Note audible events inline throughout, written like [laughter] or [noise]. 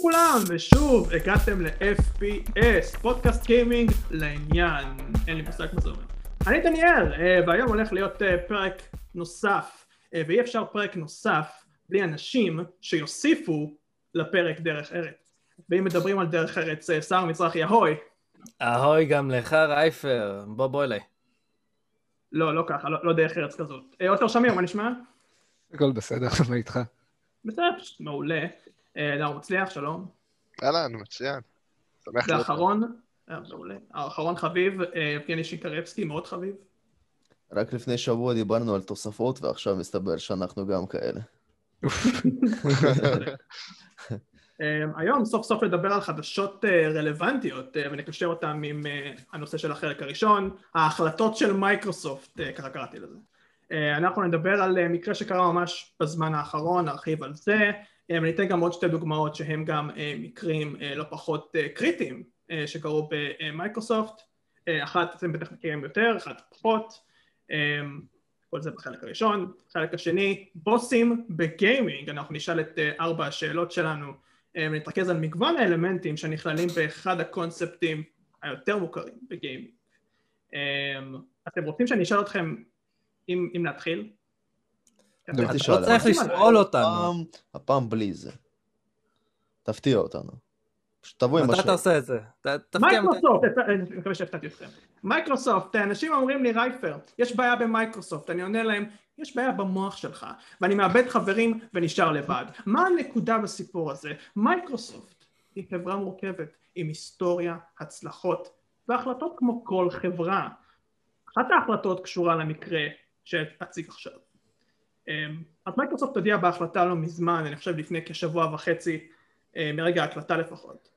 לכולם, ושוב הגעתם ל-FPS, פודקאסט גיימינג לעניין, אין לי מושג מה זה אומר. אני דניאל, אה, והיום הולך להיות אה, פרק נוסף, אה, ואי אפשר פרק נוסף בלי אנשים שיוסיפו לפרק דרך ארץ. ואם מדברים על דרך ארץ, שר מזרחי, אהוי. אהוי גם לך רייפר, בוא בוא אליי. לא, לא ככה, לא, לא דרך ארץ כזאת. עופר שמיר, מה נשמע? הכל בסדר, [laughs] מה איתך? בסדר, מעולה. דאור מצליח, שלום. אהלן, מצוין. שמח להיות ואחרון, מעולה. האחרון חביב, יבגני שיקרבסקי, מאוד חביב. רק לפני שבוע דיברנו על תוספות, ועכשיו מסתבר שאנחנו גם כאלה. היום סוף סוף לדבר על חדשות רלוונטיות ונקשר אותם עם הנושא של החלק הראשון, ההחלטות של מייקרוסופט, ככה קראתי לזה. אנחנו נדבר על מקרה שקרה ממש בזמן האחרון, נרחיב על זה, ואני אתן גם עוד שתי דוגמאות שהם גם מקרים לא פחות קריטיים שקרו במייקרוסופט, אחת אתם בטח מכירים יותר, אחת פחות, כל זה בחלק הראשון, בחלק השני בוסים בגיימינג, אנחנו נשאל את ארבע השאלות שלנו ונתרכז על מגוון האלמנטים שנכללים באחד הקונספטים היותר מוכרים בגיימינג. אתם רוצים שאני אשאל אתכם אם, אם נתחיל? אתה לא צריך לשאול אותנו. הפעם בלי זה. תפתיע אותנו. תבוא עם. מתי אתה עושה את זה? מייקרוסופט, אני מקווה שהפתעתי אתכם. מייקרוסופט, אנשים אומרים לי רייפר, יש בעיה במייקרוסופט, אני עונה להם, יש בעיה במוח שלך, ואני מאבד חברים ונשאר לבד. מה הנקודה בסיפור הזה? מייקרוסופט היא חברה מורכבת עם היסטוריה, הצלחות והחלטות כמו כל חברה. אחת ההחלטות קשורה למקרה שאציג עכשיו. אז מייקרוסופט הודיעה בהחלטה לא מזמן, אני חושב לפני כשבוע וחצי, מרגע ההקלטה לפחות,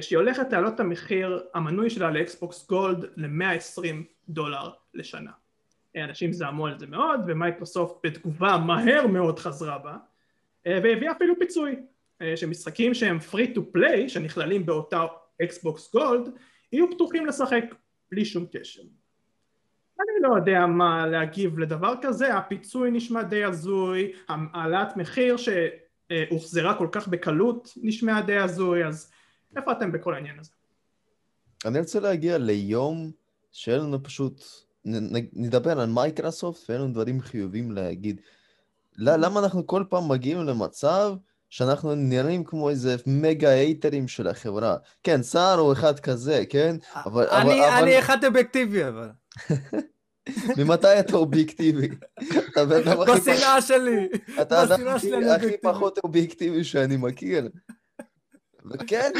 שהיא הולכת להעלות את המחיר המנוי שלה לאקסבוקס גולד ל-120 דולר לשנה. אנשים זעמו על זה מאוד ומייקרוסופט בתגובה מהר מאוד חזרה בה והביאה אפילו פיצוי שמשחקים שהם free to play שנכללים באותה אקסבוקס גולד יהיו פתוחים לשחק בלי שום קשר. אני לא יודע מה להגיב לדבר כזה, הפיצוי נשמע די הזוי, העלאת מחיר שהוחזרה כל כך בקלות נשמעה די הזוי, אז איפה אתם בכל העניין הזה? אני רוצה להגיע ליום שיהיה לנו פשוט, נדבר על מייקרוסופט ואין לנו דברים חיובים להגיד. למה אנחנו כל פעם מגיעים למצב שאנחנו נראים כמו איזה מגה הייטרים של החברה? כן, סער הוא אחד כזה, כן? אבל... אני, אבל... אני אחד אובייקטיבי אבל. [laughs] ממתי אתה אובייקטיבי? [laughs] בשנאה שלי. אתה האדם הכי פחות אובייקטיבי שאני מכיר. וכן,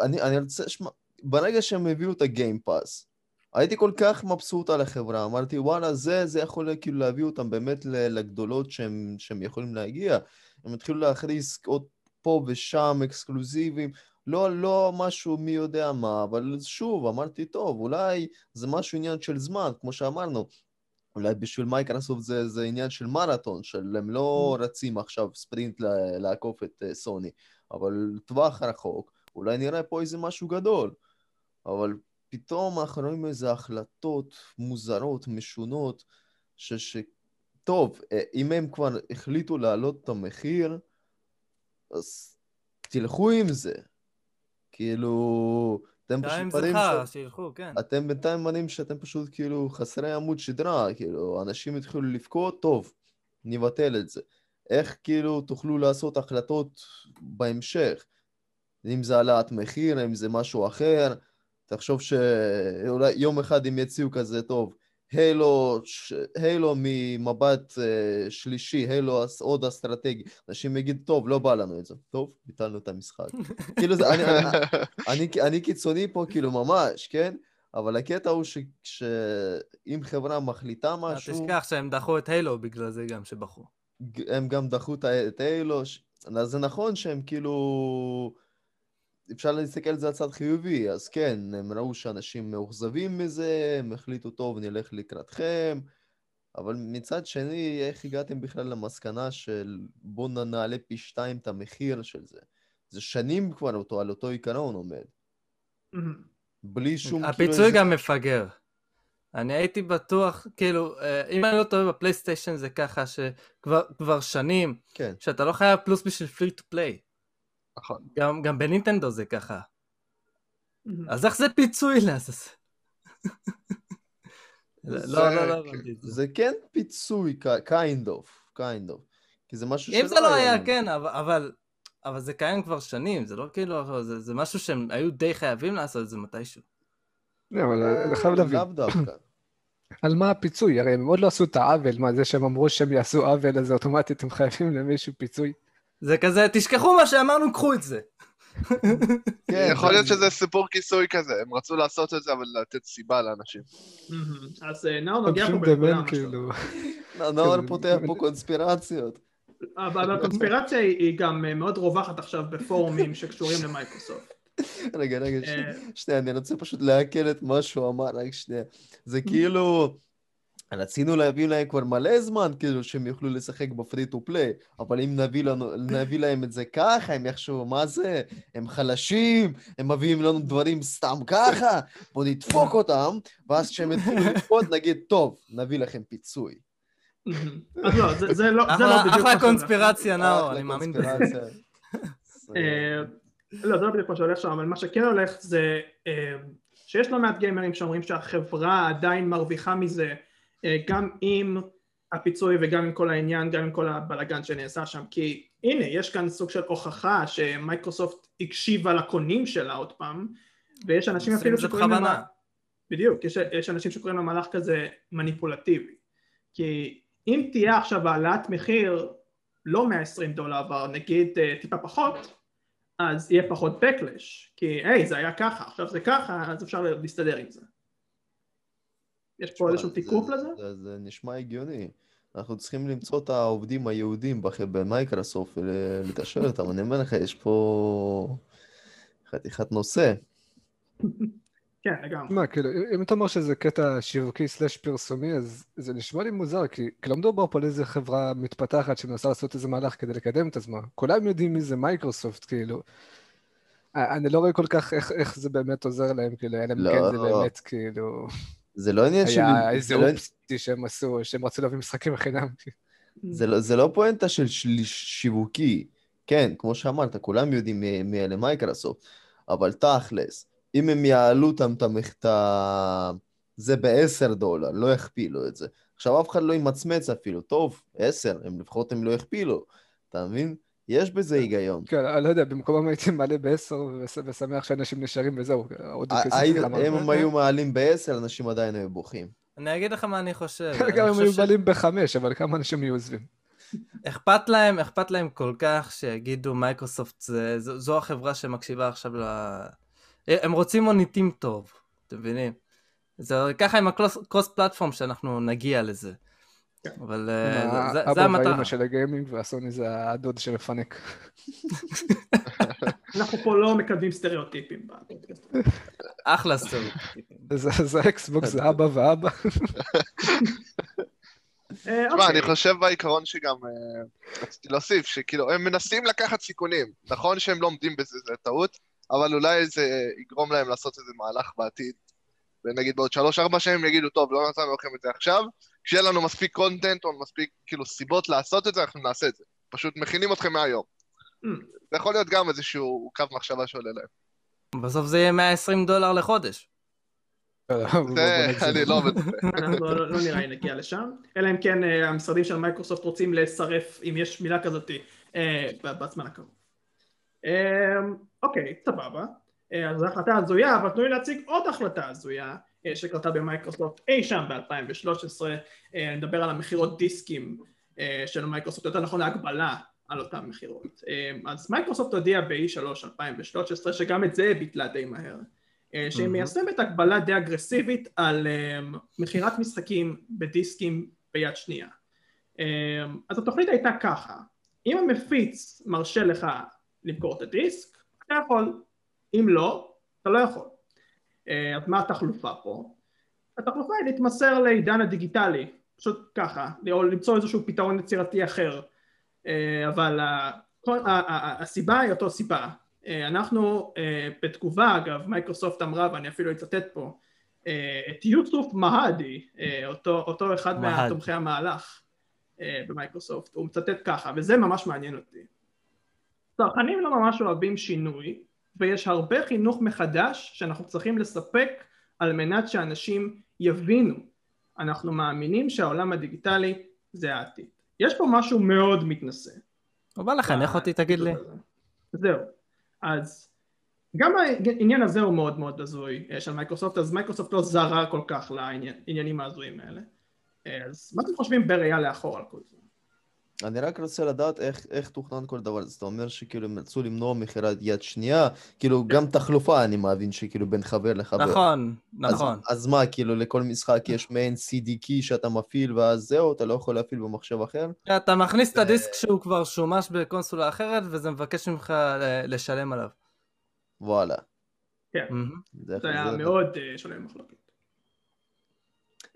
אני, אני רוצה, שמע, ברגע שהם הביאו את הגיים פאס, הייתי כל כך מבסוט על החברה, אמרתי וואלה זה, זה יכול כאילו להביא אותם באמת לגדולות שהם, שהם יכולים להגיע. הם התחילו להכניס עוד פה ושם אקסקלוזיבים, לא, לא משהו מי יודע מה, אבל שוב, אמרתי, טוב, אולי זה משהו עניין של זמן, כמו שאמרנו. אולי בשביל מייקרוסופט זה, זה עניין של מרתון, של הם לא אממ. רצים עכשיו ספרינט לעקוף את אה, סוני, אבל טווח רחוק, אולי נראה פה איזה משהו גדול. אבל פתאום אנחנו רואים איזה החלטות מוזרות, משונות, ש... טוב, אה, אם הם כבר החליטו להעלות את המחיר, אז תלכו עם זה. כאילו, אתם פשוט מראים ש... שילכו, כן. אתם בינתיים מראים שאתם פשוט כאילו חסרי עמוד שדרה, כאילו, אנשים התחילו לבכות, טוב, נבטל את זה. איך כאילו תוכלו לעשות החלטות בהמשך? אם זה העלאת מחיר, אם זה משהו אחר, תחשוב שאולי יום אחד הם יציעו כזה, טוב, הילו, הילו ממבט uh, שלישי, הילו עוד אסטרטגי. אנשים יגיד, טוב, לא בא לנו את זה. טוב, ביטלנו את המשחק. [laughs] כאילו, זה, אני, אני, אני, אני קיצוני פה, כאילו, ממש, כן? אבל הקטע הוא שאם חברה מחליטה משהו... תשכח שהם דחו את הילו בגלל זה גם שבחרו. הם גם דחו את הילו, אז זה נכון שהם כאילו... אפשר להסתכל על זה הצד חיובי, אז כן, הם ראו שאנשים מאוכזבים מזה, הם החליטו, טוב, נלך לקראתכם, אבל מצד שני, איך הגעתם בכלל למסקנה של בואו נעלה פי שתיים את המחיר של זה? זה שנים כבר אותו, על אותו עיקרון עומד. בלי שום... הפיצוי כאילו גם איזה... מפגר. אני הייתי בטוח, כאילו, אה, אם אני לא טועה בפלייסטיישן זה ככה שכבר שנים, כן. שאתה לא חייב פלוס בשביל פרי טו פליי. נכון. גם, גם בנינטנדו זה ככה. אז איך זה פיצוי לעזאזל? לא, לא, לא, את זה. כן פיצוי, kind of, kind of. כי זה משהו אם זה לא היה, כן, אבל- אבל... אבל זה קיים כבר שנים, זה לא כאילו, זה, זה משהו שהם היו די חייבים לעשות את זה מתישהו. לא, אבל אני חייב להבין, לאו דווקא. [clears throat] על מה הפיצוי? הרי הם עוד לא עשו את העוול, מה זה שהם אמרו שהם יעשו עוול, אז אוטומטית הם חייבים למישהו פיצוי? זה כזה, תשכחו מה שאמרנו, קחו את זה. כן, יכול להיות שזה סיפור כיסוי כזה, הם רצו לעשות את זה, אבל לתת סיבה לאנשים. אז אה, נאור נוגע פה ממש כאילו, [laughs] נאור כן, פותח פה קונספירציות. אבל הקונספירציה היא גם אה, מאוד רווחת עכשיו בפורומים שקשורים למייקרוסופט. [laughs] רגע, רגע, אה, שנייה, אני רוצה פשוט לעכל את מה שהוא אמר, רק שנייה. זה כאילו, רצינו להביא להם כבר מלא זמן, כאילו, שהם יוכלו לשחק ב free to play, אבל אם נביא לנו- נביא להם את זה ככה, הם יחשבו, מה זה? הם חלשים, הם מביאים לנו דברים סתם ככה, בוא נדפוק אותם, ואז כשהם יתחילו לבכות, נגיד, טוב, נביא לכם פיצוי. [laughs] אז לא, זה- זה לא זה לא בדיוק אחלה. קונספירציה, אחלה אני מאמין בזה. [laughs] אה, לא, זה לא בדיוק מה שהולך שם, אבל מה שכן הולך זה אה, שיש לא מעט גיימרים שאומרים שהחברה עדיין מרוויחה מזה, גם עם הפיצוי וגם עם כל העניין, גם עם כל הבלאגן שנעשה שם, כי הנה, יש כאן סוג של הוכחה שמייקרוסופט הקשיבה לקונים שלה עוד פעם, ויש אנשים אפילו שקוראים. למה... בדיוק, יש, יש אנשים שקוראים למהלך כזה מניפולטיבי. כי אם תהיה עכשיו העלאת מחיר לא 120 דולר, אבל נגיד אה, טיפה פחות, אז יהיה פחות backlash. כי היי, זה היה ככה, עכשיו זה ככה, אז אפשר להסתדר עם זה. יש פה איזשהו זה- תיקוף זה- לזה? זה, זה נשמע הגיוני. אנחנו צריכים למצוא את העובדים היהודים במייקרוסופט ולתקשר איתם. אני אומר לך, יש פה חתיכת נושא. [laughs] כן, לגמרי. מה, כאילו, אם אתה אומר שזה קטע שיווקי slash פרסומי, אז זה נשמע לי מוזר, כי כי לא מדובר פה על איזה חברה מתפתחת שמנסה לעשות איזה מהלך כדי לקדם את עצמה. כולם יודעים מי זה מייקרוסופט, כאילו. א- אני לא רואה כל כך איך, איך זה באמת עוזר להם, כאילו, אלא אם לא. כן זה באמת, כאילו, זה לא עניין של... היה איזה זה לא- אופצי שהם עשו, שהם רצו להביא משחקים בחינם. זה לא- זה לא פואנטה של של- שיווקי. כן, כמו שאמרת, כולם יודעים מי- מי אלה מייקרוסופט, אבל תכלס, אם הם יעלו אותם את המכתב, זה בעשר דולר, לא יכפילו את זה. עכשיו אף אחד לא ימצמץ אפילו, טוב, עשר, הם לפחות הם לא יכפילו, אתה מבין? יש בזה היגיון. כן, אני לא יודע, במקומם הייתי מעלה בעשר וש- ושמח שאנשים נשארים וזהו. אם הם היו מעלים בעשר, אנשים עדיין היו בוכים. אני אגיד לך מה אני חושב. גם אני אם חושב היו מעלים בחמש, אבל כמה אנשים יהיו עוזבים. אכפת להם, אכפת להם כל כך שיגידו מייקרוסופט זה, זו, זו החברה שמקשיבה עכשיו ל... הם רוצים מוניטין טוב, אתם מבינים? זה ככה עם הקרוס פלטפורם שאנחנו נגיע לזה. אבל אה, זה- זה אבא המטרה. ואמא של הגיימינג והסוני זה הדוד שמפנק. [laughs] אנחנו פה לא מקדמים סטריאוטיפים. אחלה story. [laughs] זה זה אקסבוקס, זה אבא ואבא. [laughs] אה, תשמע, אני אוקיי. חושב בעיקרון שגם, אה, רציתי להוסיף, שכאילו, הם מנסים לקחת סיכונים. נכון שהם לא עומדים בזה, זה טעות, אבל אולי זה יגרום להם לעשות איזה מהלך בעתיד. ונגיד בעוד שלוש-ארבע שנים יגידו, טוב, לא נתנו לכם את זה עכשיו, כשיהיה לנו מספיק content או מספיק, כאילו, סיבות לעשות את זה, אנחנו נעשה את זה. פשוט מכינים אתכם מהיום. אממ. זה יכול להיות גם איזשהו קו מחשבה שעולה להם. בסוף זה יהיה 120 דולר לחודש. זה, נגזים. אני לא עובד לא לא נראה לי נגיע לשם, אלא אם כן אה, המשרדים של מייקרוסופט רוצים לסרף, אם יש מילה כזאת, אה, בזמן הקרוב. אה, אוקיי, סבבה. אה, אז זו החלטה הזויה, אבל תנו לי להציג עוד החלטה הזויה אה, שקרתה במייקרוסופט אי שם ב-2013. אני מדבר על המכירות דיסקים אה, של מייקרוסופט, יותר נכון ההגבלה על אותן מכירות. אה, אז מייקרוסופט הודיעה ב-E3 2013 שגם את זה ביטלה די מהר. אה, שהיא. מיישמת הגבלה די אגרסיבית על אה, מכירת משחקים בדיסקים ביד שנייה. אה, אז התוכנית הייתה ככה, אם המפיץ מרשה לך למכור את הדיסק, אתה יכול, אם לא, אתה לא יכול. אה, אז מה התחלופה פה? התחלופה היא להתמסר לעידן הדיגיטלי, פשוט ככה, או למצוא איזשהו פתרון יצירתי אחר, אה, אבל הסיבה היא אותו סיבה, אה, אנחנו בתגובה אגב מייקרוסופט אמרה ואני אפילו אצטט פה את יוסוף מהדי אותו, אותו אחד מהד. מהתומכי המהלך במייקרוסופט. הוא מצטט ככה וזה ממש מעניין אותי. צרכנים לא ממש אוהבים שינוי, ויש הרבה חינוך מחדש שאנחנו צריכים לספק על מנת שאנשים יבינו. אנחנו מאמינים שהעולם הדיגיטלי זה העתיד. יש פה משהו מאוד מתנשא. הוא בא לחנך אותי, תגיד לי. זהו. אז גם העניין הזה הוא מאוד מאוד הזוי אה, של מייקרוסופט, אז מייקרוסופט לא זרה כל כך לעניינים ההזויים האלה. אה, אז מה אתם חושבים בראייה לאחור על כל זה? אני רק רוצה לדעת איך, איך תוכנן כל דבר הזה. אתה אומר שכאילו הם רצו למנוע מכירת יד שנייה, כאילו גם תחלופה אני מבין שכאילו בין חבר לחבר. נכון, נכון. אז, אז מה, כאילו לכל משחק יש מעין CD קי שאתה מפעיל ואז זהו, אתה לא יכול להפעיל במחשב אחר? אתה מכניס את הדיסק שהוא כבר שומש בקונסולה אחרת וזה מבקש ממך לשלם עליו. וואלה. כן, זה היה מאוד אה, שונה ממחלוקת.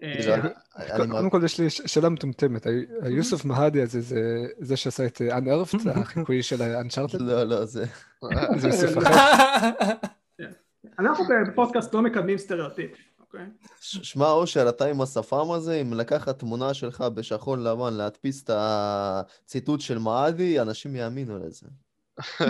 אה, קודם כל יש לי שאלה מטומטמת, היוסף מהדי הזה זה זה שעשה את Unearthed, החיקוי של Uncharted? לא, לא, זה... זה יוסף אחר. כן. [laughs] אנחנו בפודקאסט לא מקדמים סטריאוטיפ. אוקיי? שמע אושר, אתה עם השפם הזה, אם לקחת תמונה שלך בשחור לבן, להדפיס את הציטוט של מעדי, אנשים יאמינו לזה. [laughs]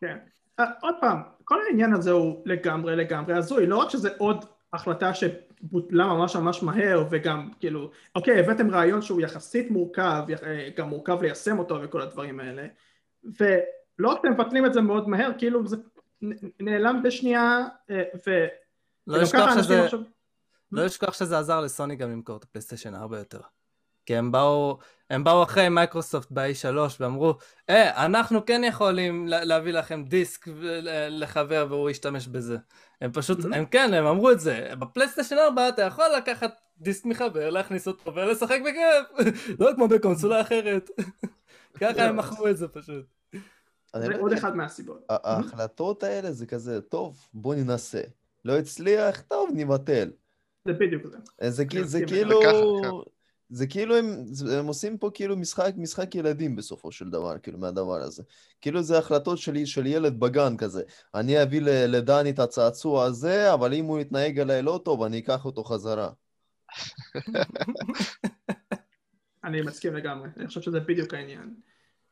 כן. אה, עוד פעם, כל העניין הזה הוא לגמרי לגמרי הזוי, לא רק שזה עוד החלטה שבוטלה ממש ממש מהר וגם כאילו אוקיי הבאתם רעיון שהוא יחסית מורכב אה, גם מורכב ליישם אותו וכל הדברים האלה ולא רק אתם מבטלים את זה מאוד מהר כאילו זה נעלם בשנייה אה, ו... לא לשכוח שזה... עכשיו... לא שזה עזר לסוני גם למכור את הפלייסטיישן הרבה יותר. כי הם באו, הם באו אחרי מייקרוסופט ב-E3 ואמרו, אה, אנחנו כן יכולים להביא לכם דיסק לחבר והוא ישתמש בזה. הם פשוט, mm-hmm. הם כן, הם אמרו את זה. בפלייסטיישן 4 אתה יכול לקחת דיסק מחבר, להכניס אותו ולשחק בכיף. [laughs] לא כמו בקונסולה אחרת. [laughs] ככה הם מכרו את זה פשוט. זה עוד אחד מהסיבות. ההחלטות האלה זה כזה, טוב, בוא ננסה. לא הצליח, טוב, נבטל. זה בדיוק זה. זה כאילו... זה כאילו הם, הם עושים פה כאילו משחק, משחק ילדים בסופו של דבר, כאילו מהדבר הזה. כאילו זה החלטות שלי, של ילד בגן כזה. אני אביא לדני את הצעצוע הזה, אבל אם הוא יתנהג עליי לא טוב, אני אקח אותו חזרה. אני מסכים לגמרי, אני חושב שזה בדיוק העניין.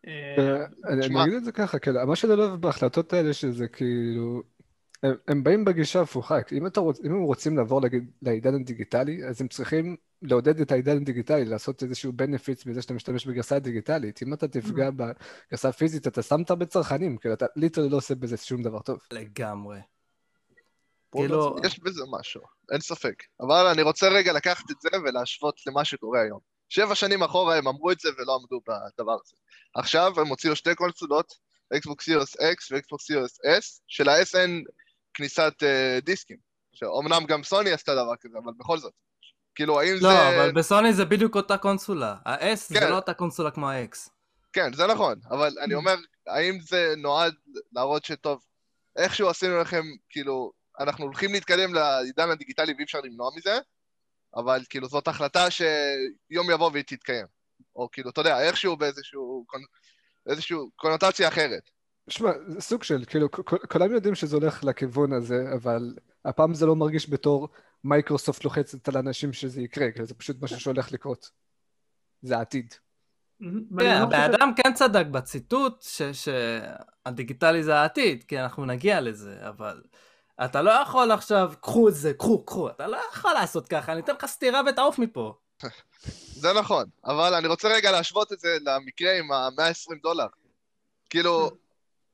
אה, אני אגיד את זה ככה, כאילו, מה שאני לא אוהב בהחלטות האלה, שזה כאילו... הם, הם באים בגישה הפוכה, אם, רוצ, אם הם רוצים לעבור לגיד, לעידן הדיגיטלי, אז הם צריכים לעודד את העידן הדיגיטלי, לעשות איזשהו בנפיץ בזה שאתה משתמש בגרסה דיגיטלית. אם אתה תפגע mm-hmm. בגרסה פיזית, אתה שם את הרבה צרכנים, כאילו אתה ליטרלי לא עושה בזה שום דבר טוב. לגמרי. כאילו... יש בזה משהו, אין ספק. אבל אני רוצה רגע לקחת את זה ולהשוות למה שקורה היום. שבע שנים אחורה הם אמרו את זה ולא עמדו בדבר הזה. עכשיו הם הוציאו שתי קונסולות, Xbox Series X ו-Xbox Series S, של ה-S אין כניסת uh, דיסקים. שאומנם גם סוני עשתה דבר כזה, אבל בכל זאת. כאילו, האם לא, זה... לא, אבל בסוני זה בדיוק אותה קונסולה. ה-S כן. זה לא אותה קונסולה כמו ה-X. כן, זה נכון, אבל אני אומר, האם זה נועד להראות שטוב, איכשהו עשינו לכם, כאילו, אנחנו הולכים להתקדם לעידן הדיגיטלי ואי אפשר למנוע מזה, אבל כאילו זאת החלטה שיום יבוא והיא תתקיים. או כאילו, אתה יודע, איכשהו באיזשהו איזשהו קונוטציה אחרת. שמע, זה סוג של, כאילו, כולם יודעים שזה הולך לכיוון הזה, אבל הפעם זה לא מרגיש בתור מייקרוסופט לוחצת על אנשים שזה יקרה, כאילו זה פשוט משהו שהולך לקרות. זה העתיד. כן, הבן אדם כן צדק בציטוט שהדיגיטלי זה העתיד, כי אנחנו נגיע לזה, אבל אתה לא יכול עכשיו, קחו את זה, קחו, קחו, אתה לא יכול לעשות ככה, אני אתן לך סטירה ותעוף מפה. [laughs] זה נכון, אבל אני רוצה רגע להשוות את זה למקרה עם ה-120 דולר. כאילו,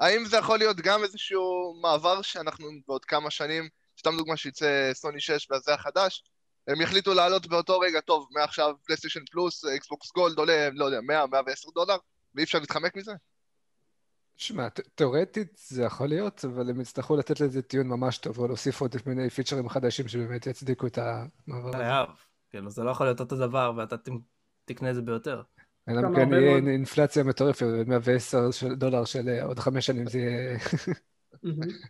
האם זה יכול להיות גם איזשהו מעבר שאנחנו בעוד כמה שנים, סתם דוגמה שיצא סוני 6 והזה החדש, הם יחליטו לעלות באותו רגע, טוב, מעכשיו פלייסטיישן פלוס, אקסבוקס גולד עולה, לא יודע, 100, 110 דולר, ואי אפשר להתחמק מזה? שמע, תאורטית זה יכול להיות, אבל הם יצטרכו לתת לזה טיעון ממש טוב, או להוסיף עוד מיני פיצ'רים חדשים שבאמת יצדיקו את המעבר הזה. כאילו, זה לא יכול להיות אותו דבר, ואתה תקנה את זה ביותר. אלא אם כן יהיה אינפלציה מטורפת, 110 דולר של אה, עוד חמש שנים זה יהיה...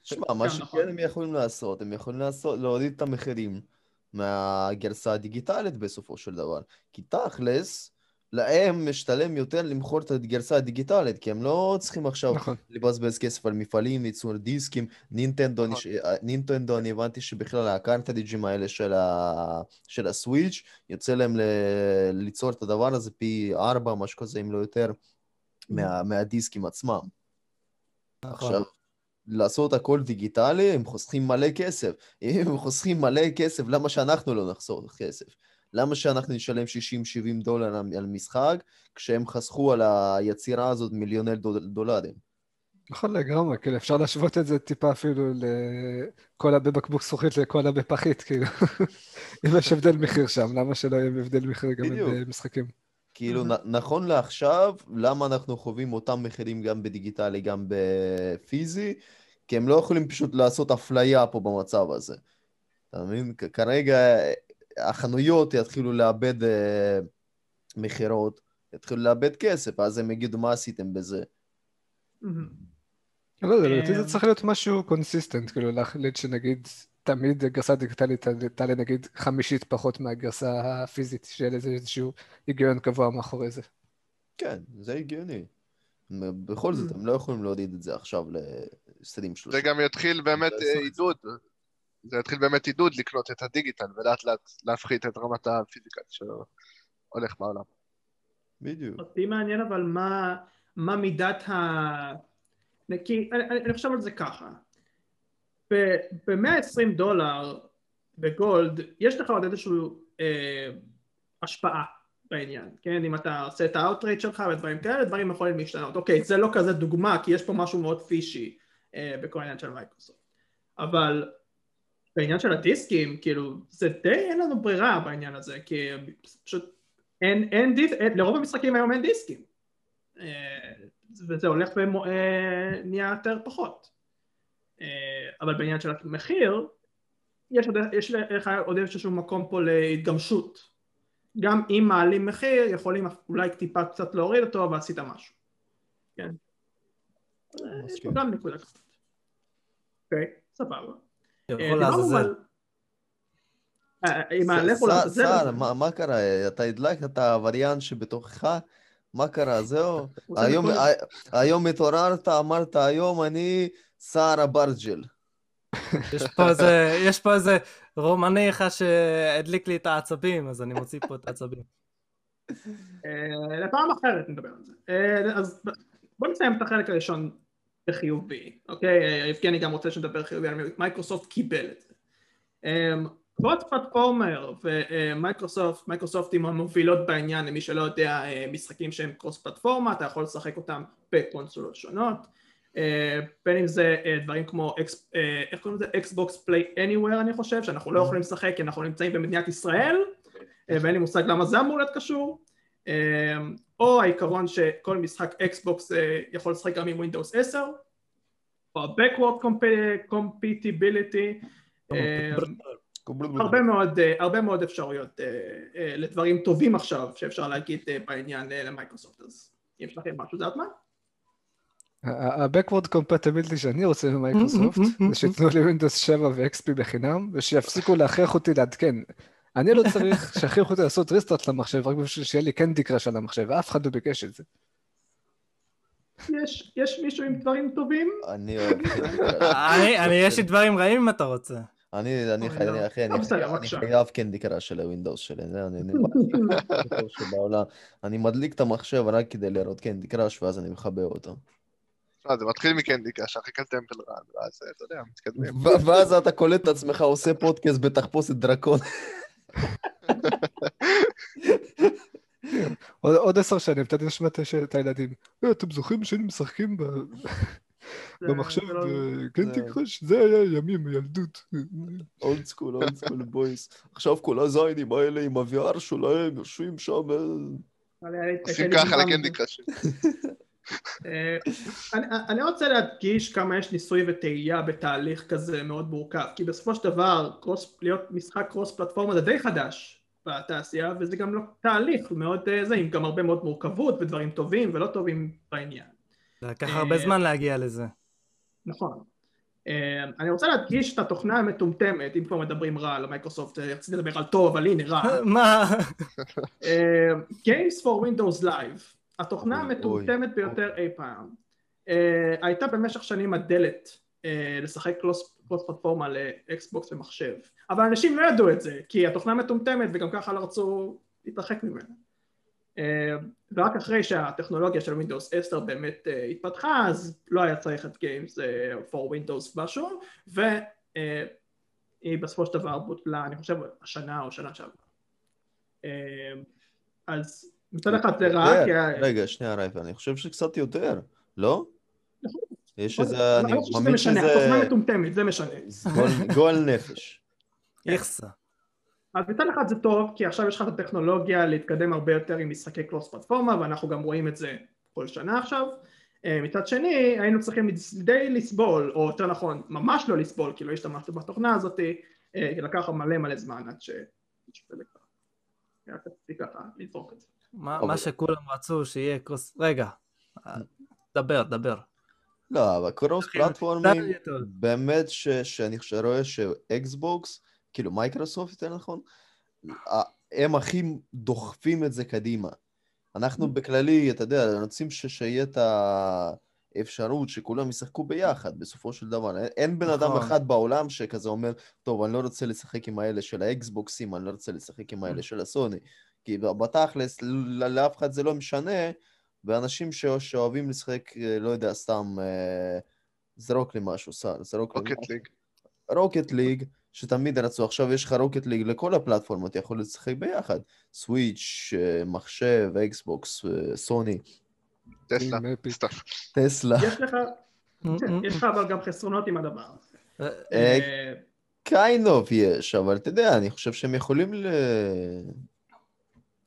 שמע, מה שכן נכון. הם יכולים לעשות, הם יכולים לעשות, להוריד את המחירים מהגרסה הדיגיטלית בסופו של דבר. כי תכלס, להם משתלם יותר למכור את הגרסה הדיגיטלית, כי הם לא צריכים עכשיו נכון. לבזבז כסף על מפעלים, ייצור דיסקים. נינטנדו, נכון. אני, אה, נינטנדו, אני הבנתי שבכלל הקארטדיג'ים האלה של, ה, של הסוויץ', יוצא להם ל, ליצור את הדבר הזה פי ארבע, משהו כזה, אם לא יותר. מה, מהדיסקים עצמם. נכון. עכשיו, לעשות הכל דיגיטלי, הם חוסכים מלא כסף. [laughs] אם הם חוסכים מלא כסף, למה שאנחנו לא נחסוך כסף? למה שאנחנו נשלם 60-70 דולר על משחק, כשהם חסכו על היצירה הזאת מיליוני דול- דולרים? נכון לגמרי, כאילו אפשר להשוות את זה טיפה אפילו לקולה בבקבוק זכוכית לקולה בפחית, כאילו. [laughs] אם יש הבדל מחיר שם, למה שלא יהיה הבדל מחיר גם. במשחקים? כאילו, נ- נכון לעכשיו, למה אנחנו חווים אותם מחירים גם בדיגיטלי, גם בפיזי? כי הם לא יכולים פשוט לעשות אפליה פה במצב הזה. אתה מבין? כרגע אה, החנויות יתחילו לאבד אה, מכירות, יתחילו לאבד כסף, אז הם יגידו, מה עשיתם בזה? לא יודע, לדעתי זה צריך להיות משהו קונסיסטנט, כאילו להחליט שנגיד תמיד גרסה דיגיטלית תעלה נגיד חמישית פחות מהגרסה הפיזית, שיהיה לזה איזשהו היגיון קבוע מאחורי זה. כן, זה הגיוני. בכל זאת, Mm. הם לא יכולים להוריד את זה עכשיו ל-20-30. זה גם יתחיל באמת אה, עידוד, זה יתחיל באמת עידוד לקנות את הדיגיטל ולאט לאט להפחית את רמת הפיזיקה שהולך בעולם. בדיוק. אותי מעניין אבל מה, מה מידת ה... כי אני, אני אני חושב על זה ככה, ב-120 דולר בגולד יש לך עוד איזושהי אה, השפעה בעניין, כן? אם אתה עושה את ה-outright שלך ודברים כאלה, דברים יכולים להשתנות. אוקיי, זה לא כזה דוגמה, כי יש פה משהו מאוד fishy אה, בכל העניין של מייקרוסופט. אבל בעניין של הדיסקים, כאילו, זה די אין לנו ברירה בעניין הזה, כי פשוט אין, אין דיס... אין, לרוב המשחקים היום אין דיסקים. אה, וזה הולך ונהיה יותר פחות. אה, אבל בעניין של המחיר, יש, עוד, יש לך עוד איזשהו מקום פה להתגמשות. גם אם מעלים מחיר, יכולים אולי טיפה קצת להוריד אותו, ועשית משהו. כן. אה, יש פה מסכים. גם נקודה כזאת. אוקיי, סבבה. אה, יכול לעזאזל. אה, עם לעזאזל סער. מה מה קרה? אתה הדלקת את העבריין שבתוכך? מה קרה? זהו? [laughs] רוצה היום- התעוררת, אמרת, היום אני סער אברג'ל. [laughs] יש פה איזה, יש פה איזה רומני אחד שהדליק לי את העצבים, אז אני מוציא פה את העצבים. אה, לפעם אחרת נדבר על זה. אה, אז בוא נסיים את החלק הראשון בחיובי, אוקיי? אה, יבגני גם רוצה שנדבר חיובי על מייקרוסופט קיבל את זה. cross-platform ומייקרוסופט, מייקרוסופטים המובילות בעניין למי שלא יודע אה, משחקים שהם cross פלטפורמה, אתה יכול לשחק אותם בקונסולות שונות. אה, בין אם זה אה, דברים כמו, אה, איך קוראים לזה? אקסבוקס Play Anywhere אני חושב, שאנחנו לא יכולים לשחק כי אנחנו נמצאים במדינת ישראל, אה, ואין לי מושג למה זה אמור להיות קשור. או העיקרון שכל משחק אקסבוקס אה, יכול לשחק גם עם Windows 10, או ה-Backward compa- Compatibility, הרבה מאוד, הרבה מאוד אפשרויות לדברים טובים עכשיו שאפשר להגיד בעניין למייקרוסופט, אז אם יש לכם משהו זה הזמן? ה-Backward Compatibility שאני רוצה ממייקרוסופט, זה שייתנו לי Windows 7 ו-XP בחינם, ושיפסיקו להכריח אותי לעדכן. אני לא צריך שיכריחו אותי לעשות ריסטארט למחשב רק בשביל שיהיה לי קנדי קראש על המחשב, ואף אחד לא ביקש את זה. יש, יש מישהו עם דברים טובים? אני אוהב... אני, יש לי דברים רעים אם אתה רוצה. אני, אני, אוי, חי-. אני, אחי, אני. חייב קנדי קראש של ה-Windows שלי, זה אני, [laughs] שבעולם. אני מדליק את המחשב רק כדי לראות קנדי קראש, ואז אני מכבה אותו. זה מתחיל מקנדי קאש, אחרי כאן טמפל רן, ואז אתה יודע, מתקדמים. ואז אתה קולט את עצמך עושה פודקאסט בתחפושת דרקון. עוד- עוד עשר שנים, אתה תשמע את הילדים. "אה, אתם זוכרים שהיינו משחקים במחשב זה לא- קנדי זה- קראש? זה היה ימים, ילדות. אולד סקול, אולד סקול בויס. עכשיו כל הזיינים האלה עם ה-VR שלהם יושבים שם. אה, עושים ככה לקנדי קראש. אה, אני, אני רוצה להדגיש כמה יש ניסוי וטעייה בתהליך כזה מאוד מורכב, כי בסופו של דבר cross, להיות משחק cross פלטפורמה זה די חדש בתעשייה, וזה גם לא תהליך מאוד אה, זה, עם גם הרבה מאוד מורכבות ודברים טובים ולא טובים בעניין. לקח אה, הרבה זמן להגיע לזה. נכון. אני רוצה להדגיש את התוכנה המטומטמת, אם כבר מדברים רע על מייקרוסופט, רציתי לדבר על טוב, אבל הנה רע. [laughs] מה? Games for Windows Live, התוכנה המטומטמת ביותר אי פעם, אה, הייתה במשך שנים הדלת אה, לשחק cross פלטפורמה לאקסבוקס ומחשב, אבל אנשים לא ידעו את זה, כי התוכנה מטומטמת וגם ככה לא רצו להתרחק ממנה. ורק אחרי שהטכנולוגיה של Windows 10 באמת התפתחה אז לא היה צריך את Games for Windows משהו והיא בסופו של דבר בוטלה אני חושב השנה או שנה שעברה. אז מצד אחד זה רע כי... רגע שנייה רייפה אני חושב שקצת יותר לא? נכון. יש איזה, אני מאמין שזה... התוכנה מטומטמת, זה משנה. גועל [laughs] נפש. איכסה. אז מצד אחד זה טוב, כי עכשיו יש לך את הטכנולוגיה להתקדם הרבה יותר עם משחקי קלוס פלטפורמה, ואנחנו גם רואים את זה כל שנה עכשיו. מצד שני, היינו צריכים די לסבול, או יותר נכון, ממש לא לסבול, כי לא השתמשנו בתוכנה הזאת, לקח מלא מלא זמן עד ש... רציתי ככה לזרוק את זה. מה שכולם רצו שיהיה קרוס... רגע, דבר, דבר. לא, אבל קרוס פלטפורמים, באמת שאני רואה שאקסבוקס, כאילו מייקרוסופט יותר נכון, הם הכי דוחפים את זה קדימה. אנחנו בכללי, אתה יודע, רוצים שיהיה את האפשרות שכולם ישחקו ביחד, בסופו של דבר. אין בן אדם אחד בעולם שכזה אומר, טוב, אני לא רוצה לשחק עם האלה של האקסבוקסים, אני לא רוצה לשחק עם האלה של הסוני. כי בתכלס, לאף אחד זה לא משנה, ואנשים שאוהבים לשחק, לא יודע, סתם, זרוק לי משהו, סל, זרוק לי משהו. Rocket League. Rocket League, שתמיד רצו, עכשיו יש לך Rocket League לכל הפלטפורמות, יכול לשחק ביחד. Switch, מחשב, אקסבוקס, סוני. טסלה, סתם. טסלה. יש לך, [laughs] יש לך אבל גם חסרונות עם הדבר הזה. kind of יש, אבל אתה יודע, אני חושב שהם יכולים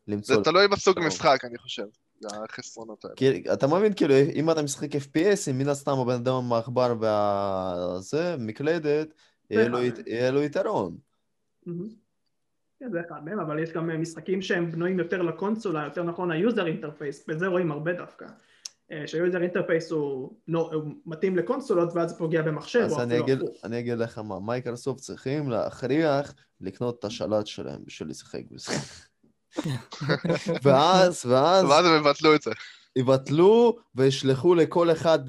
למצוא... זה תלוי בסוג משחק, אני חושב. החסרונות האלה. אתה מבין, כאילו, אם אתה משחק FPS, מן הסתם הבן אדם עם עכבר והזה, מקלדת, יהיה לו יתרון. כן, זה אחד מהם, אבל יש גם משחקים שהם בנויים יותר לקונסולה, יותר נכון ה user interface, בזה רואים הרבה דווקא. שה user interface הוא מתאים לקונסולות ואז זה פוגע במחשב אז אני אגיד לך מה, מייקרוסופט צריכים להכריח לקנות את השלט שלהם בשביל לשחק בזה. [laughs] ואז, ואז... ואז הם יבטלו את זה. יבטלו וישלחו לכל אחד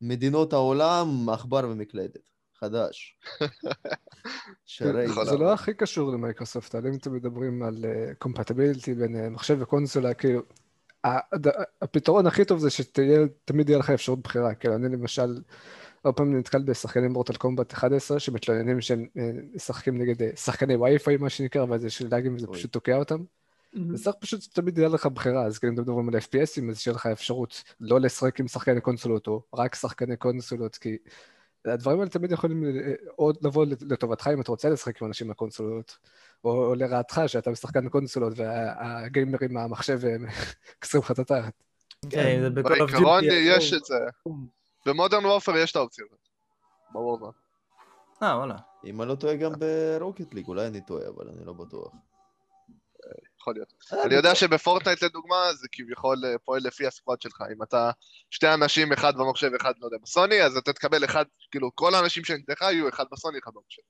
במדינות העולם עכבר ומקלדת. חדש. [laughs] זה לא הכי קשור למייקרוסופט, אם אתם מדברים על קומפטיביליטי בין מחשב וקונסולה, כאילו, הפתרון הכי טוב זה שתמיד יהיה לך אפשרות בחירה, כאילו, אני למשל... הרבה פעמים נתקל בשחקנים מורטל קומבט 11 שמתלוננים שהם משחקים נגד שחקני וי-פיי מה שנקרא, ואז יש לאגים וזה פשוט תוקע אותם. אז צריך פשוט תמיד יהיה לך בחירה, אז כאילו אם מדברים על FPSים אז שיהיה לך אפשרות לא לשחק עם שחקני קונסולות או רק שחקני קונסולות, כי הדברים האלה תמיד יכולים עוד לבוא לטובתך אם אתה רוצה לשחק עם אנשים מהקונסולות, או לרעתך שאתה משחקן קונסולות והגיימרים מהמחשב כסרים [laughs] לך את התחת. בעיקרון יש את זה. במודרן וורפר יש את האופציה הזאת. ברור מה. אה, וואלה. אם אני לא טועה גם ברוקט ליג, אולי אני טועה, אבל אני לא בטוח. יכול להיות. אני יודע שבפורטנייט לדוגמה זה כביכול פועל לפי הסקוואד שלך. אם אתה שתי אנשים, אחד במחשב, אחד, לא יודע, בסוני, אז אתה תקבל אחד, כאילו, כל האנשים שנגדך יהיו אחד בסוני, אחד במחשב.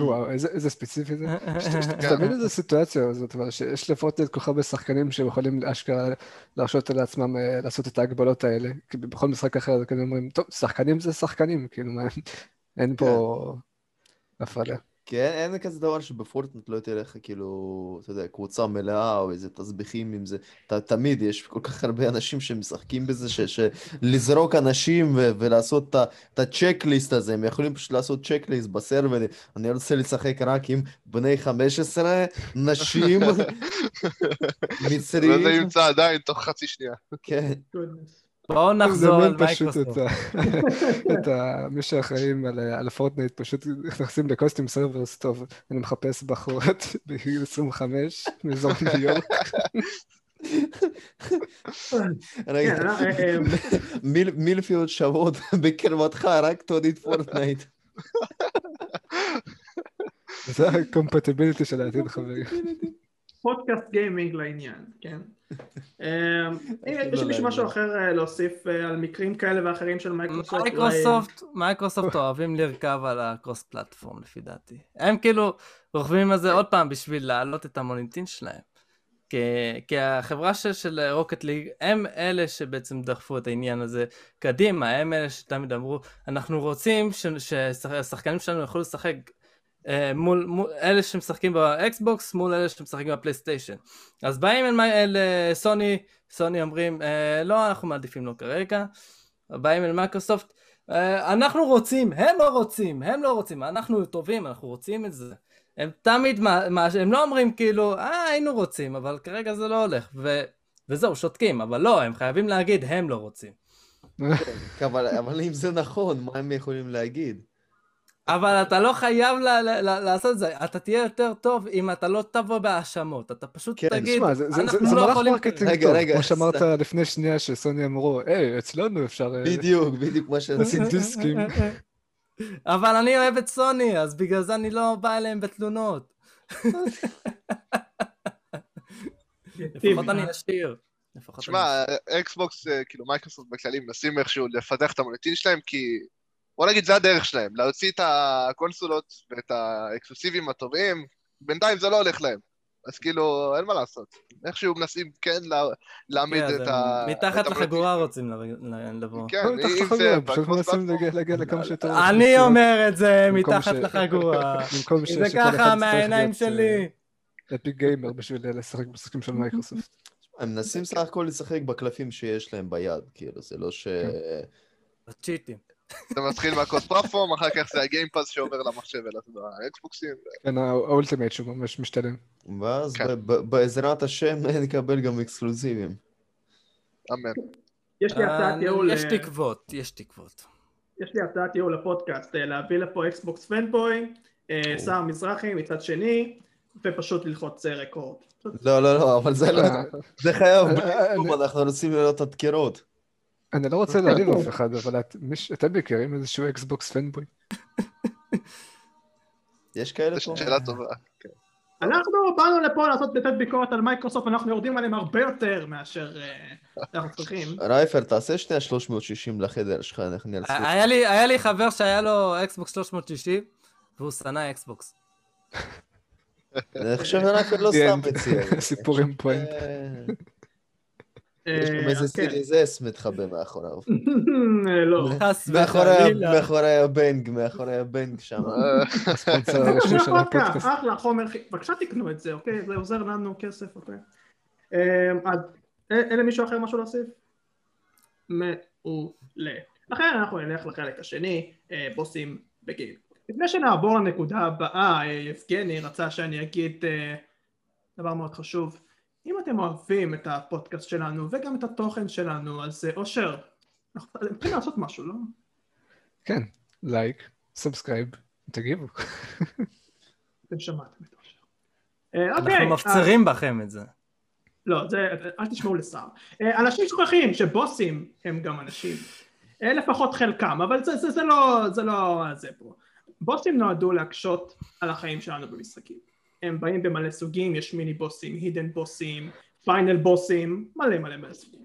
[laughs] וואו, איזה ספציפי זה. [laughs] תמיד איזה סיטואציה הזאת, שיש לפורטנייט כל כך הרבה שחקנים שהם יכולים אשכרה להרשות לעצמם לעשות את ההגבלות האלה. כי בכל משחק אחר, כאילו אומרים, טוב, שחקנים זה שחקנים, כאילו, אין פה הפרדה. כן, אין כזה דבר שבפורטנט לא תהיה לך כאילו, אתה יודע, קבוצה מלאה או איזה תסביכים עם זה. ת, תמיד יש כל כך הרבה אנשים שמשחקים בזה, שלזרוק אנשים ו- ולעשות את הצ'קליסט הזה, הם יכולים פשוט לעשות צ'קליסט בסרבר, אני רוצה לשחק רק עם בני 15, נשים, [laughs] מצרים. וזה ימצא עדיין תוך חצי שנייה. כן. בואו נחזור על מייקרוסופט. [laughs] את מי שאחראים על הפורטנייט פשוט נכנסים לקוסטים סרברס טוב, אני מחפש בחורות [laughs] בגיל 25 מאזור ניו יורק. [laughs] מילפיות שוות בקרבתך רק תודית פורטנייט. זה ה compatibility של העתיד חברים. פודקאסט גיימינג לעניין, כן. [laughs] יש מישהו משהו אחר להוסיף על מקרים כאלה ואחרים של מייקרוסופט? מייקרוסופט, מייקרוסופט אוהבים לרכב על ה cross platform לפי דעתי. הם כאילו רוכבים על זה עוד פעם בשביל להעלות את המוניטין שלהם. כי החברה של Rocket League הם אלה שבעצם דחפו את העניין הזה קדימה, הם אלה שתמיד אמרו אנחנו רוצים שהשחקנים שלנו יוכלו לשחק אה, מול, מול אלה שמשחקים באקסבוקס מול אלה שמשחקים בפלייסטיישן. אז באים אל, אל אה, סוני, סוני אומרים, אה, לא, אנחנו מעדיפים לא כרגע. באים אל מייקרוסופט, אה, אנחנו רוצים, הם לא רוצים, הם לא רוצים, אנחנו טובים, אנחנו רוצים את זה. הם תמיד, מה, מה, הם לא אומרים כאילו, אה, היינו רוצים, אבל כרגע זה לא הולך, ו, וזהו, שותקים, אבל לא, הם חייבים להגיד, הם לא רוצים. [laughs] אבל, אבל אם זה נכון, מה הם יכולים להגיד? אבל אתה לא חייב ל- ל- ל- לעשות את זה, אתה תהיה יותר טוב אם אתה לא תבוא בהאשמות, אתה פשוט כן, תגיד, תשמע, זה- זה- אנחנו זה לא מהלך יכולים... marketing רגע, טוב, רגע, כמו שאמרת. לפני שנייה שסוני אמרו, היי, אצלנו אפשר אה, בדיוק, בדיוק מה ש... לשים דיסקים. אבל אני אוהב את סוני, אז בגלל זה אני לא בא אליהם בתלונות. לפחות אני אשאיר. אני תשמע, אקסבוקס, אה, כאילו מייקרוסופט בכללי מנסים איכשהו לפתח את המוניטין שלהם, כי בוא נגיד זה הדרך שלהם, להוציא את הקונסולות ואת האקסקלוסיבים הטובים, בינתיים זה לא הולך להם. אז כאילו, אין מה לעשות. איכשהו מנסים כן לה- להעמיד כן, את ה... מתחת. לחגורה רוצים לבוא. כן, מתחת אם לחגורה, זה... פשוט מנסים להגיע- לכמה שיותר... אני אומר את זה מתחת לחגורה. [laughs] זה ככה מהעיניים אה, שלי. epic gamer בשביל אה, לשחק משחקים של מייקרוסופט. הם מנסים סך הכל לשחק בקלפים שיש להם ביד, כאילו, זה לא ש... צ'יטים. זה מתחיל מה cross platform, אחר כך זה ה Game Pass שעובר למחשב ולאקסבוקסים. כן, ה Ultimate שהוא ממש משתלם. ואז כן. בעזרת השם [laughs] נקבל גם אקסקלוסיבים. אמן. יש לי הצעת אה, ייעול, יש אה, תקוות, יש תקוות. יש לי הצעת ייעול לפודקאסט, אה, להביא לפה אקסבוקס fanboy, שר מזרחי מצד שני, ופשוט ללחוץ record. לא, לא, לא, אבל זה לא... זה חייב, אנחנו רוצים לראות הדקרות. אני לא רוצה להעליב אף אחד, אבל אתם מכירים איזשהו אקסבוקס fanboy? [laughs] יש כאלה פה? שאלה טובה. [laughs] אנחנו באנו לפה לעשות לתת ביקורת על מייקרוסופט, אנחנו יורדים עליהם הרבה יותר מאשר אה, אנחנו צריכים. [laughs] רייפר, תעשה שנייה 360 לחדר שלך, אנחנו סוויץ'. היה לי- חבר שהיה לו אקסבוקס 360, והוא שנא אקסבוקס. אני חושב שרייפר לא. סתם מציע. סיפורים פואנט. אה, אה, יש גם איזה כן. סיריז אס מתחבא מאחוריו. [laughs] לא. חס מאחורי ה- וחלילה. מאחורי הבנג, מאחורי הבנג שם. אה, הספונסר הרשמי של וודקה, הפודקאסט. אחלה חומר, בבקשה תקנו את זה, אוקיי? זה עוזר לנו כסף, אוקיי? אז אה, אין למישהו אחר משהו להוסיף? מעולה. לכן אנחנו נלך לחלק השני, בוסים בגיל. לפני שנעבור לנקודה הבאה, אה, יבגני רצה שאני אגיד דבר מאוד חשוב. אם אתם אוהבים את הפודקאסט שלנו וגם את התוכן שלנו, אז אה, אושר, אנחנו צריכים לעשות משהו, לא? כן, לייק, subscribe, תגיבו. אתם שמעתם את אושר. אה, אוקיי, אנחנו אז- מפצירים בכם את זה. לא, זה, אל תשמעו לשר. אה, אנשים שוכחים שבוסים הם גם אנשים. אה, לפחות חלקם, אבל זה, זה, זה לא, זה לא זה פה. בוסים נועדו להקשות על החיים שלנו במשחקים. הם באים במלא סוגים, יש מיני בוסים, הידן בוסים, פיינל בוסים, מלא מלא מלא סוגים.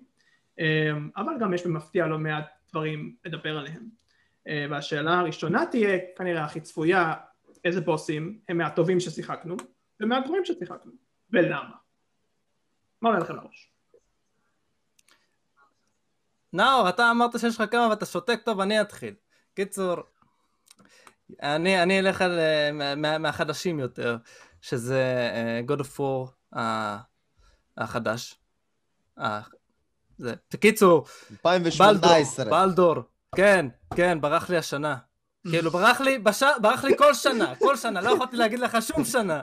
אה, אבל גם יש במפתיע לא מעט דברים לדבר עליהם. אה, והשאלה הראשונה תהיה, כנראה הכי צפויה, איזה בוסים הם מהטובים ששיחקנו, ומהגרועים ששיחקנו, ולמה. מה עולה לכם לראש? נאור, אתה אמרת שיש לך כמה ואתה שותק טוב, אני אתחיל. קיצור, אני, אני אלך על, אה, מה- מהחדשים יותר, שזה אה, God of War ה- החדש. אה, זה, בקיצור, בלדור, 2018. בלדור, כן, כן, ברח לי השנה. כאילו, ברח לי, בש... ברח לי כל שנה, כל שנה, לא יכולתי להגיד לך שום שנה.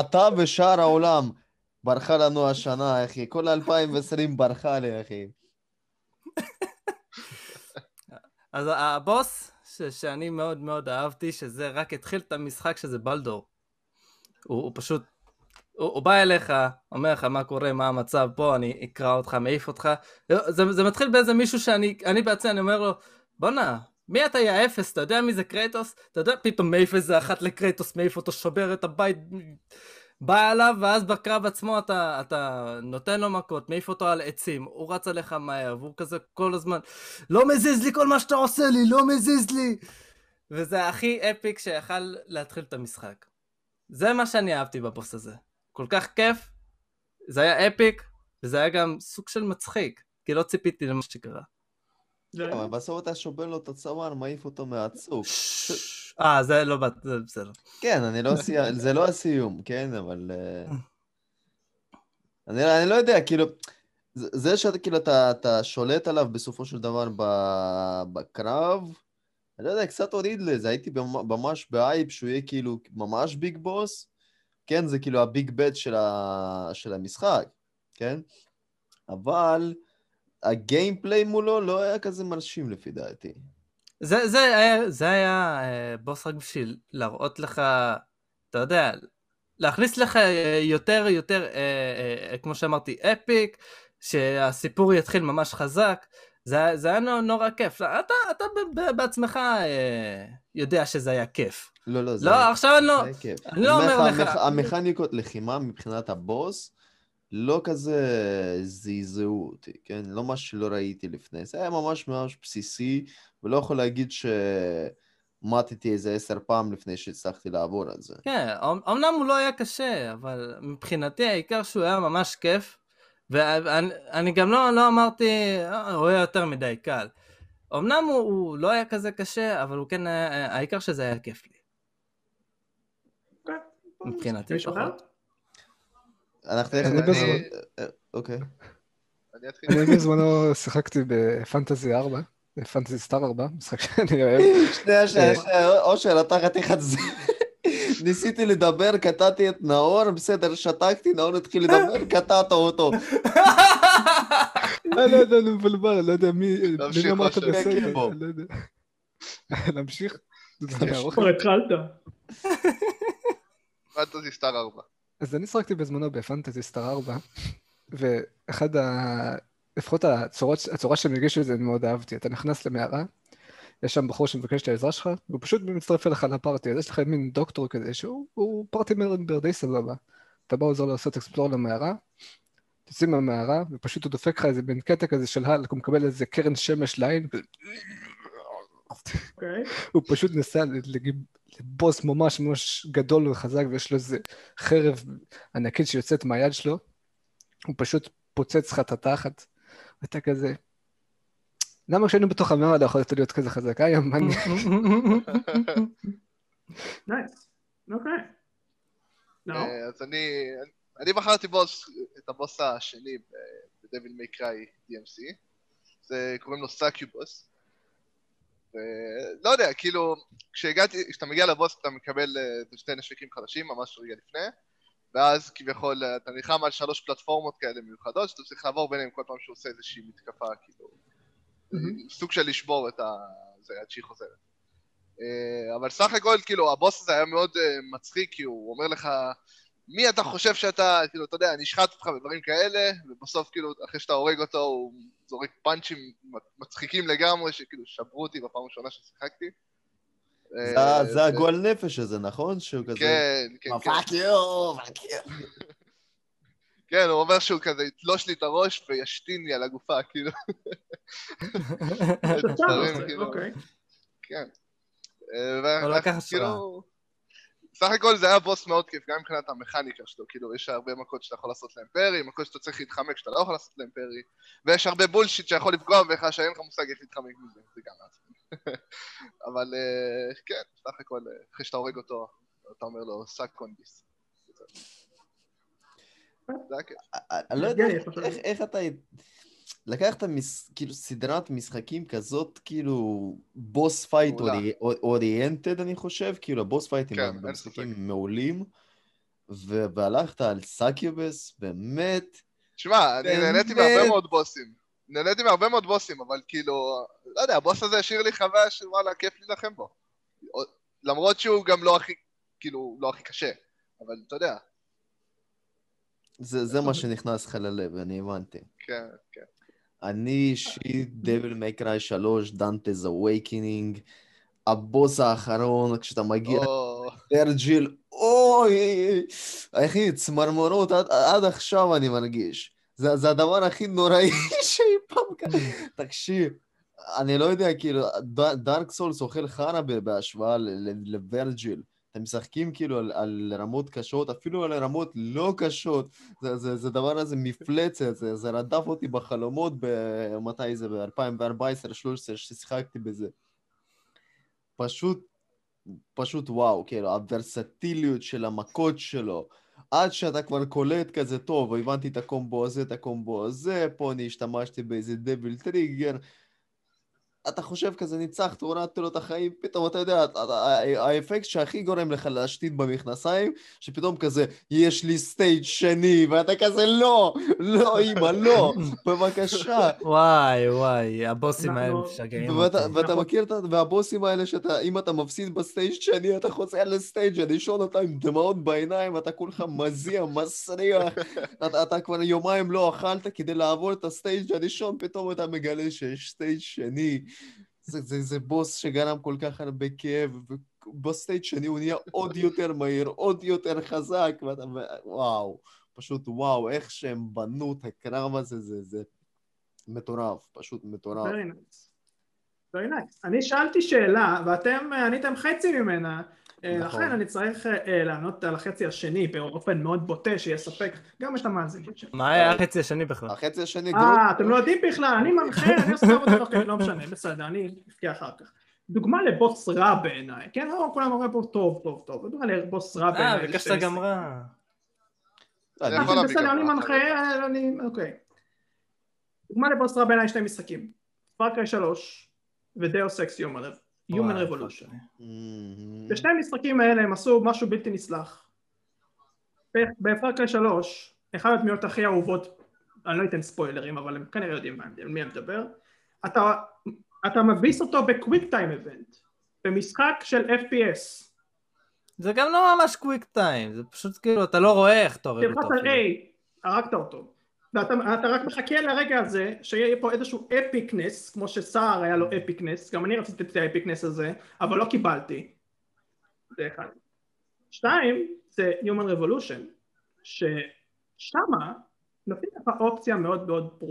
אתה ושאר העולם ברחה לנו השנה, אחי. כל 2020 ברחה לי, אחי. אז הבוס ש- שאני מאוד מאוד אהבתי, שזה רק התחיל את המשחק שזה בלדור. הוא, הוא פשוט, הוא, הוא בא אליך, אומר לך מה קורה, מה המצב פה, אני אקרא אותך, מעיף אותך. זה, זה מתחיל באיזה מישהו שאני אני בעצמי, אני אומר לו, בואנה, מי אתה יא אפס, אתה יודע מי זה קרייטוס? אתה יודע, פתאום מעיף איזה אחת לקרייטוס, מעיף אותו, שובר את הבית, בא אליו, ואז בקרב עצמו אתה, אתה נותן לו מכות, מעיף אותו על עצים, הוא רץ עליך מהר, והוא כזה כל הזמן, לא מזיז לי כל מה שאתה עושה לי, לא מזיז לי! וזה הכי אפיק שיכל להתחיל את המשחק. זה מה שאני אהבתי בבוס הזה. כל כך כיף, זה היה אפיק, וזה היה גם סוג של מצחיק, כי לא ציפיתי למה שקרה. זה- אבל בסוף אתה שובר לו את הצוואר, מעיף אותו מהצוק. אה, זה לא זה בסדר. כן, אני לא [laughs] זה לא הסיום, כן, אבל... אה, [laughs] אני, אני לא יודע, כאילו, זה שאתה כאילו, אתה, אתה שולט עליו בסופו של דבר ב, בקרב, אני לא יודע, קצת הוריד לזה, הייתי במ- ממש באייפ שהוא יהיה כאילו ממש big boss, כן, זה כאילו ה big bad של, ה, של המשחק, כן? אבל ה gameplay מולו לא היה כזה מרשים לפי דעתי. זה, זה היה, זה היה אה, בוס רק בשביל להראות לך, אתה יודע, להכניס לך אה, יותר יותר, אה, אה, כמו שאמרתי, epic, שהסיפור יתחיל ממש חזק, זה, זה היה נו- נורא כיף. אתה, אתה בעצמך אה, יודע שזה היה כיף. לא, לא, זה לא, עכשיו אני לא... היה כיף. אני לא אומר לך, לך- המכ- המכניקות לחימה מבחינת הבוס, לא כזה זעזעו אותי, כן? לא מה שלא ראיתי לפני. זה היה ממש ממש בסיסי, ולא יכול להגיד שמטתי איזה עשר פעם לפני שהצלחתי לעבור על זה. כן, אמ- אמנם הוא לא היה קשה, אבל מבחינתי העיקר שהוא היה ממש כיף, ואני אני גם לא, לא אמרתי, "אה, הוא היה יותר מדי קל. אמנם הוא, הוא לא היה כזה קשה, אבל הוא כן היה, העיקר שזה היה כיף לי, אוקיי. מבחינתי? לפחות. אנחנו... אני אה, אוקיי. אני בזמנו שיחקתי בפנטזי 4, בפנטזי סטאר 4, משחק שאני אוהב. שנייה, שנייה, שנייה, אושר, אתה חתיכת זה. ניסיתי לדבר, קטעתי את נאור, בסדר, שתקתי, נאור התחיל לדבר, קטעת אותו. אני לא יודע, אני מבולבל, אני לא יודע מי מי אמרת אושר. בסדר, בוא. אני לא יודע. [laughs] להמשיך? ארוך. כבר התחלת. פנטזי סטאר 4. אז אני שחקתי בזמנו בפנטזי סטאר 4, ואחד ה... לפחות הצורות, הצורה שהם הגישו את זה, אני מאוד אהבתי. אתה נכנס למערה, יש שם בחור שמבקש את העזרה שלך, והוא פשוט מצטרף אליך לפארטי, אז יש לך מין דוקטור כזה, שהוא הוא פארטי ממבר די סבבה. אתה בא עוזר לעשות אקספלור למערה, תוציא מהמערה, ופשוט הוא דופק לך איזה מין קטע כזה של הלק, הוא מקבל איזה קרן שמש לעין, אוקיי. הוא פשוט נסע לבוס ממש ממש גדול וחזק, ויש לו איזה חרב ענקית שיוצאת מהיד שלו, הוא פשוט פוצץ לך את התחת, ואתה כזה... למה כשהיינו בתוך המערה לא יכולת להיות כזה חזק? אה. nice. אוקיי. לא? אה, אז אני, אני בחרתי בוס, את הבוס השני ב- ב Devil May Cry DMC, זה קוראים לו Succubus. ולא יודע, כאילו, כשהגעתי, כשאתה מגיע לבוס אתה מקבל אה, שתי נשקים חדשים ממש רגע לפני, ואז כביכול אה, אתה נלחם על שלוש פלטפורמות כאלה מיוחדות, שאתה צריך לעבור ביניהם כל פעם שהוא עושה איזושהי מתקפה, כאילו, מהמם. סוג של לשבור את ה... זה עד שהיא חוזרת. אבל סך הכל, כאילו, הבוס הזה היה מאוד מצחיק, כי הוא אומר לך, מי אתה חושב שאתה, כאילו, אתה יודע, נשחט אותך ודברים כאלה, ובסוף, כאילו, אחרי שאתה הורג אותו, הוא זורק פאנצ'ים מצחיקים לגמרי, שכאילו שברו אותי בפעם הראשונה ששיחקתי. אה, זה- זה הגועל נפש הזה, נכון? שהוא כזה... כן, כן, כן. fuck you, fuck you. כן, הוא אומר שהוא כזה יתלוש לי את הראש וישתין לי על הגופה, כאילו. [laughs] דברים, כאילו, אוקיי. כן. אה, הוא ו- לקח השראה. סך הכל זה היה בוס מאוד כיף, גם מבחינת המכניקה שלו, כאילו, יש הרבה מכות שאתה יכול לעשות להם parry, מכות שאתה צריך להתחמק שאתה לא יכול לעשות להם parry, ויש הרבה bullshit שיכול לפגוע בך שאין לך מושג איך להתחמק מזה, זה גם מעצבן. [laughs] אבל אה, כן, סך הכל, אה, אחרי שאתה הורג אותו, אתה אומר לו, suck on this. זה היה כיף. אני לא יודע לך איך- איך אתה... לקחת מס- כאילו סדרת משחקים כזאת, כאילו boss fight. oriented, אני חושב, כאילו ה boss fight ים כן, במשחקים מעולים, ו- והלכת על succubus, באמת, תשמע, אני? נהניתי מהרבה מאוד בוסים. נהניתי מהרבה מאוד בוסים, אבל כאילו, לא יודע, הבוס הזה השאיר לי חוויה של וואלה, כיף להילחם בו. למרות שהוא גם לא הכי, כאילו, לא הכי קשה, אבל אתה יודע, זה זה מה שנכנס לך ללב, אני הבנתי. כן, כן. אני אישית, Devil May Cry 3, Dante's Awakening, הבוס האחרון, כשאתה מגיע או, Vergil, אוי, אחי, צמרמורות עד, עד עכשיו אני מרגיש. זה, זה הדבר הכי נוראי [laughs] שאי פעם קרה. תקשיב, אני לא יודע, כאילו, Dark Souls אוכל חרא בהשוואה ל- ל- ל Vergil. אתם משחקים כאילו על, על רמות קשות, אפילו על רמות לא קשות, זה, זה, זה דבר הזה מפלצת, זה, זה רדף אותי בחלומות, מתי זה, ב-2014-2013 ששיחקתי בזה. פשוט, פשוט וואו, כאילו, הוורסטיליות של המכות שלו, עד שאתה כבר קולט כזה טוב, הבנתי את הקומבו הזה, את הקומבו הזה, פה אני השתמשתי באיזה דביל טריגר, אתה חושב כזה ניצחת, הורדתי לו את החיים, פתאום אתה יודע, האפקט שהכי גורם לך להשתין במכנסיים, שפתאום כזה, יש לי stage שני, ואתה כזה, לא, לא, אמא, לא, [laughs] בבקשה. וואי, וואי, הבוסים האלה משגעים אותי. ואתה מכיר את והבוסים האלה שאתה, אם אתה מפסיד ב stage שני, אתה חוזר ל stage הראשון, אתה עם דמעות בעיניים, אתה כולך מזיע, מסריח, [laughs] אתה כבר יומיים לא אכלת כדי לעבור את ה stage הראשון, פתאום אתה מגלה שיש stage שני. זה, זה, זה בוס שגרם כל כך הרבה כאב, ובסטייט שני הוא נהיה עוד יותר מהיר, עוד יותר חזק, ואתה, וואו, פשוט וואו, איך שהם בנו את הקרב הזה, זה, זה מטורף, פשוט מטורף. Nice. Nice. אני שאלתי שאלה, ואתם עניתם חצי ממנה. אה, נכון. לכן אני צריך אה, לענות על החצי השני באופן מאוד בוטה שיספק גם את המאזינים שלנו. מה היה החצי השני בכלל? החצי השני גרוט. אה, אתם לא יודעים בכלל, אני מנחה, אני עושה עבודה, אוקיי, לא משנה, בסדר, אני אפקיע אחר כך. דוגמה לבוס רע בעיניי, כן? לא כולם אומרים פה טוב, טוב, טוב, דוגמה לבוס רע בעיניי. אה, ביקשת גם רע. בסדר, אני מנחה, אני, אוקיי. דוגמה לבוס רע בעיניי שני משחקים. פארקריי 3 ודאוס אקס יום הלב. Human Revolution. בשני המשחקים האלה הם עשו משהו בלתי נסלח. ב Far Cry 3, אחד הדמויות הכי אהובות, אני לא אתן ספוילרים, אבל הם כנראה יודעים על מי אני מדבר, אתה, אתה מביס אותו ב quick time event, במשחק של FPS. זה גם לא ממש quick time, זה פשוט כאילו, אתה לא רואה איך אתה הורג אותו. תלחץ על A, הרגת אותו. ואתה רק מחכה לרגע הזה שיהיה פה איזשהו epicness כמו שסער היה לו epicness גם אני רציתי את ה epicness הזה אבל לא קיבלתי. זה אחד. שתיים זה Human Revolution ששמה נותנים לך אופציה מאוד מאוד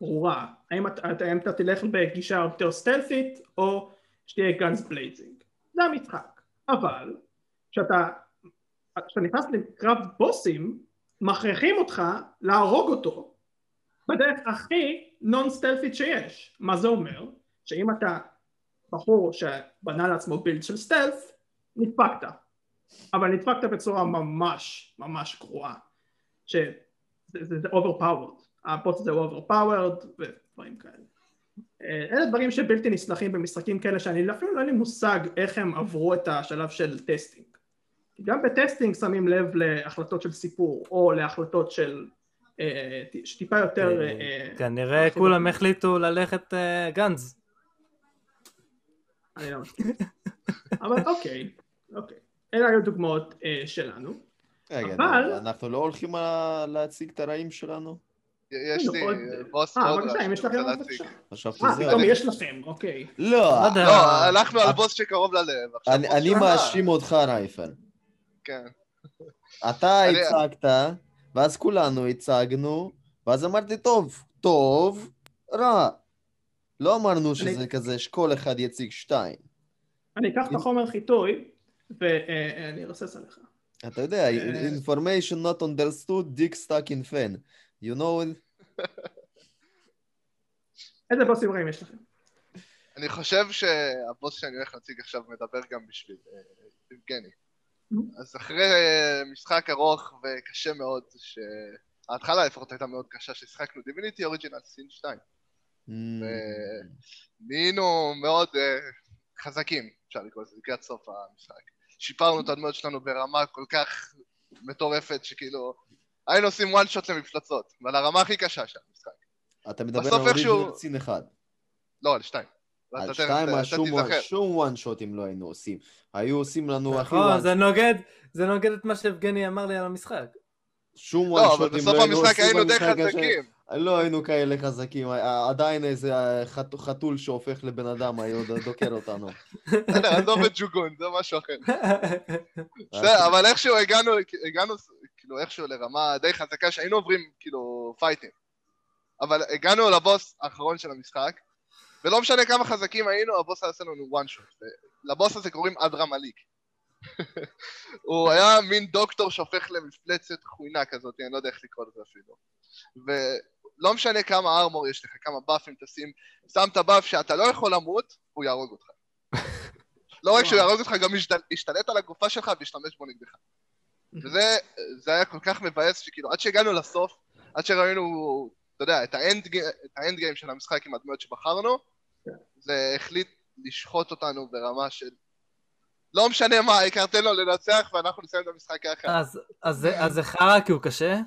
ברורה. האם אתה, האם אתה תלך בגישה יותר סטלת'ית או שתהיה guns blazing זה המשחק. אבל כשאתה נכנס לקרב בוסים מכריחים אותך להרוג אותו בדרך הכי non סטלת'ית שיש. מה זה אומר? שאם אתה בחור שבנה לעצמו build של stealth, נדפקת. אבל נדפקת בצורה ממש ממש גרועה. שזה זה overpowered. הבוס הזה הוא overpowered ודברים כאלה. אלה דברים שבלתי נסלחים במשחקים כאלה שאני אפילו לא אין לי מושג איך הם עברו את השלב של גם ב testing שמים לב להחלטות של סיפור, או להחלטות של אה, שטיפה יותר... אה, אה, כנראה כולם החליטו ללכת גאנז. אני לא מסכים. אבל אוקיי, אוקיי. אלה היו דוגמאות שלנו. אבל... אנחנו לא הולכים להציג את הרעים שלנו? יש לי בוס מאוד רע. אה, אם יש לכם עוד בבקשה. חשבתי זה. אה, פתאום יש לכם, אוקיי. לא, לא, הלכנו על בוס שקרוב ללב. אני מאשים אותך, רייפל. כן. אתה הצגת, ואז כולנו הצגנו, ואז אמרתי, טוב, טוב, רע. לא אמרנו שזה כזה שכל אחד יציג שתיים. אני אקח את החומר חיטוי, ואני ארסס עליך. אתה יודע, אה, information not understood, dick stuck in fan. You know it? איזה בוסים רעים יש לכם? אני חושב שהבוס שאני הולך להציג עכשיו מדבר גם בשביל אה, יבגני. אז אחרי משחק ארוך וקשה מאוד, שההתחלה לפחות הייתה מאוד קשה, ששיחקנו דיביניטי אוריג'ינל סין 2. ונהיינו מאוד uh, חזקים, אפשר לקרוא לזה, לקראת סוף המשחק. שיפרנו את הדמויות שלנו ברמה כל כך מטורפת, שכאילו היינו עושים one shot למפלצות, ועל הרמה הכי קשה של המשחק. אתה מדבר על אוריג'ינל סין 1. לא, על 2. על שתיים שום וואן שוטים לא היינו עושים. היו עושים לנו הכי וואן זה נוגד, זה נוגד את מה שיבגני אמר לי על המשחק. שום וואן שוטים לא היינו עושים. לא, אבל בסוף המשחק היינו די חזקים. לא היינו כאלה חזקים, עדיין איזה חתול שהופך לבן אדם היה דוקר אותנו. בסדר, [laughs] עזוב את ג'וגון, זה משהו אחר. [laughs] אבל איכשהו הגענו, הגענו כאילו איכשהו לרמה די חזקה שהיינו עוברים כאילו פייטים. אבל הגענו לבוס האחרון של המשחק, ולא משנה כמה חזקים היינו, הבוס עשה לנו one shot. לבוס הזה קוראים אדרה מליק. [laughs] הוא היה מין דוקטור שהופך למפלצת חוינה כזאת, אני לא יודע איך לקרוא לזה אפילו. ולא משנה כמה ארמור יש לך, כמה באפים תשים, שם את הבאף שאתה לא יכול למות, הוא יהרוג אותך. לא רק שהוא יהרוג אותך, גם ישתלט על הגופה שלך וישתמש בו נגדך. וזה היה כל כך מבאס, שכאילו עד שהגענו לסוף, עד שראינו, אתה יודע, את האנד גיים של המשחק עם הדמויות שבחרנו. זה החליט לשחוט אותנו ברמה של לא משנה מה, העיקר תן לו לנצח ואנחנו נסיים את המשחק ככה. אז זה חרא כי הוא קשה?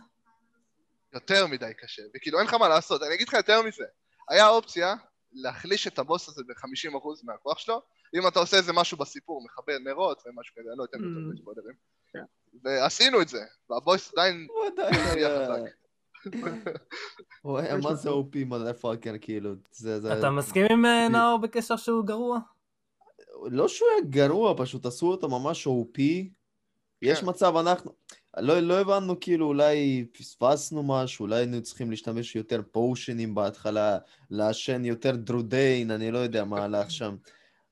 יותר מדי קשה, וכאילו אין לך מה לעשות, אני אגיד לך יותר מזה, היה אופציה להחליש את הבוס הזה ב-50% מהכוח שלו, אם אתה עושה איזה משהו בסיפור, מכבה נרות ומשהו כזה, אני לא אתן יותר mm. ספוילרים. כן. ועשינו את זה, והבוס עדיין... הוא עדיין... הוא היה מה זה אופי מודפאקר כאילו, אתה מסכים עם אה, נאור בקשר שהוא גרוע? לא שהוא היה גרוע, פשוט עשו אותו ממש OP. יש כן. מצב, אנחנו... לא, לא הבנו, כאילו, אולי פספסנו משהו, אולי היינו צריכים להשתמש יותר פושנים בהתחלה, לעשן יותר דרודיין, אני לא יודע מה הלך שם.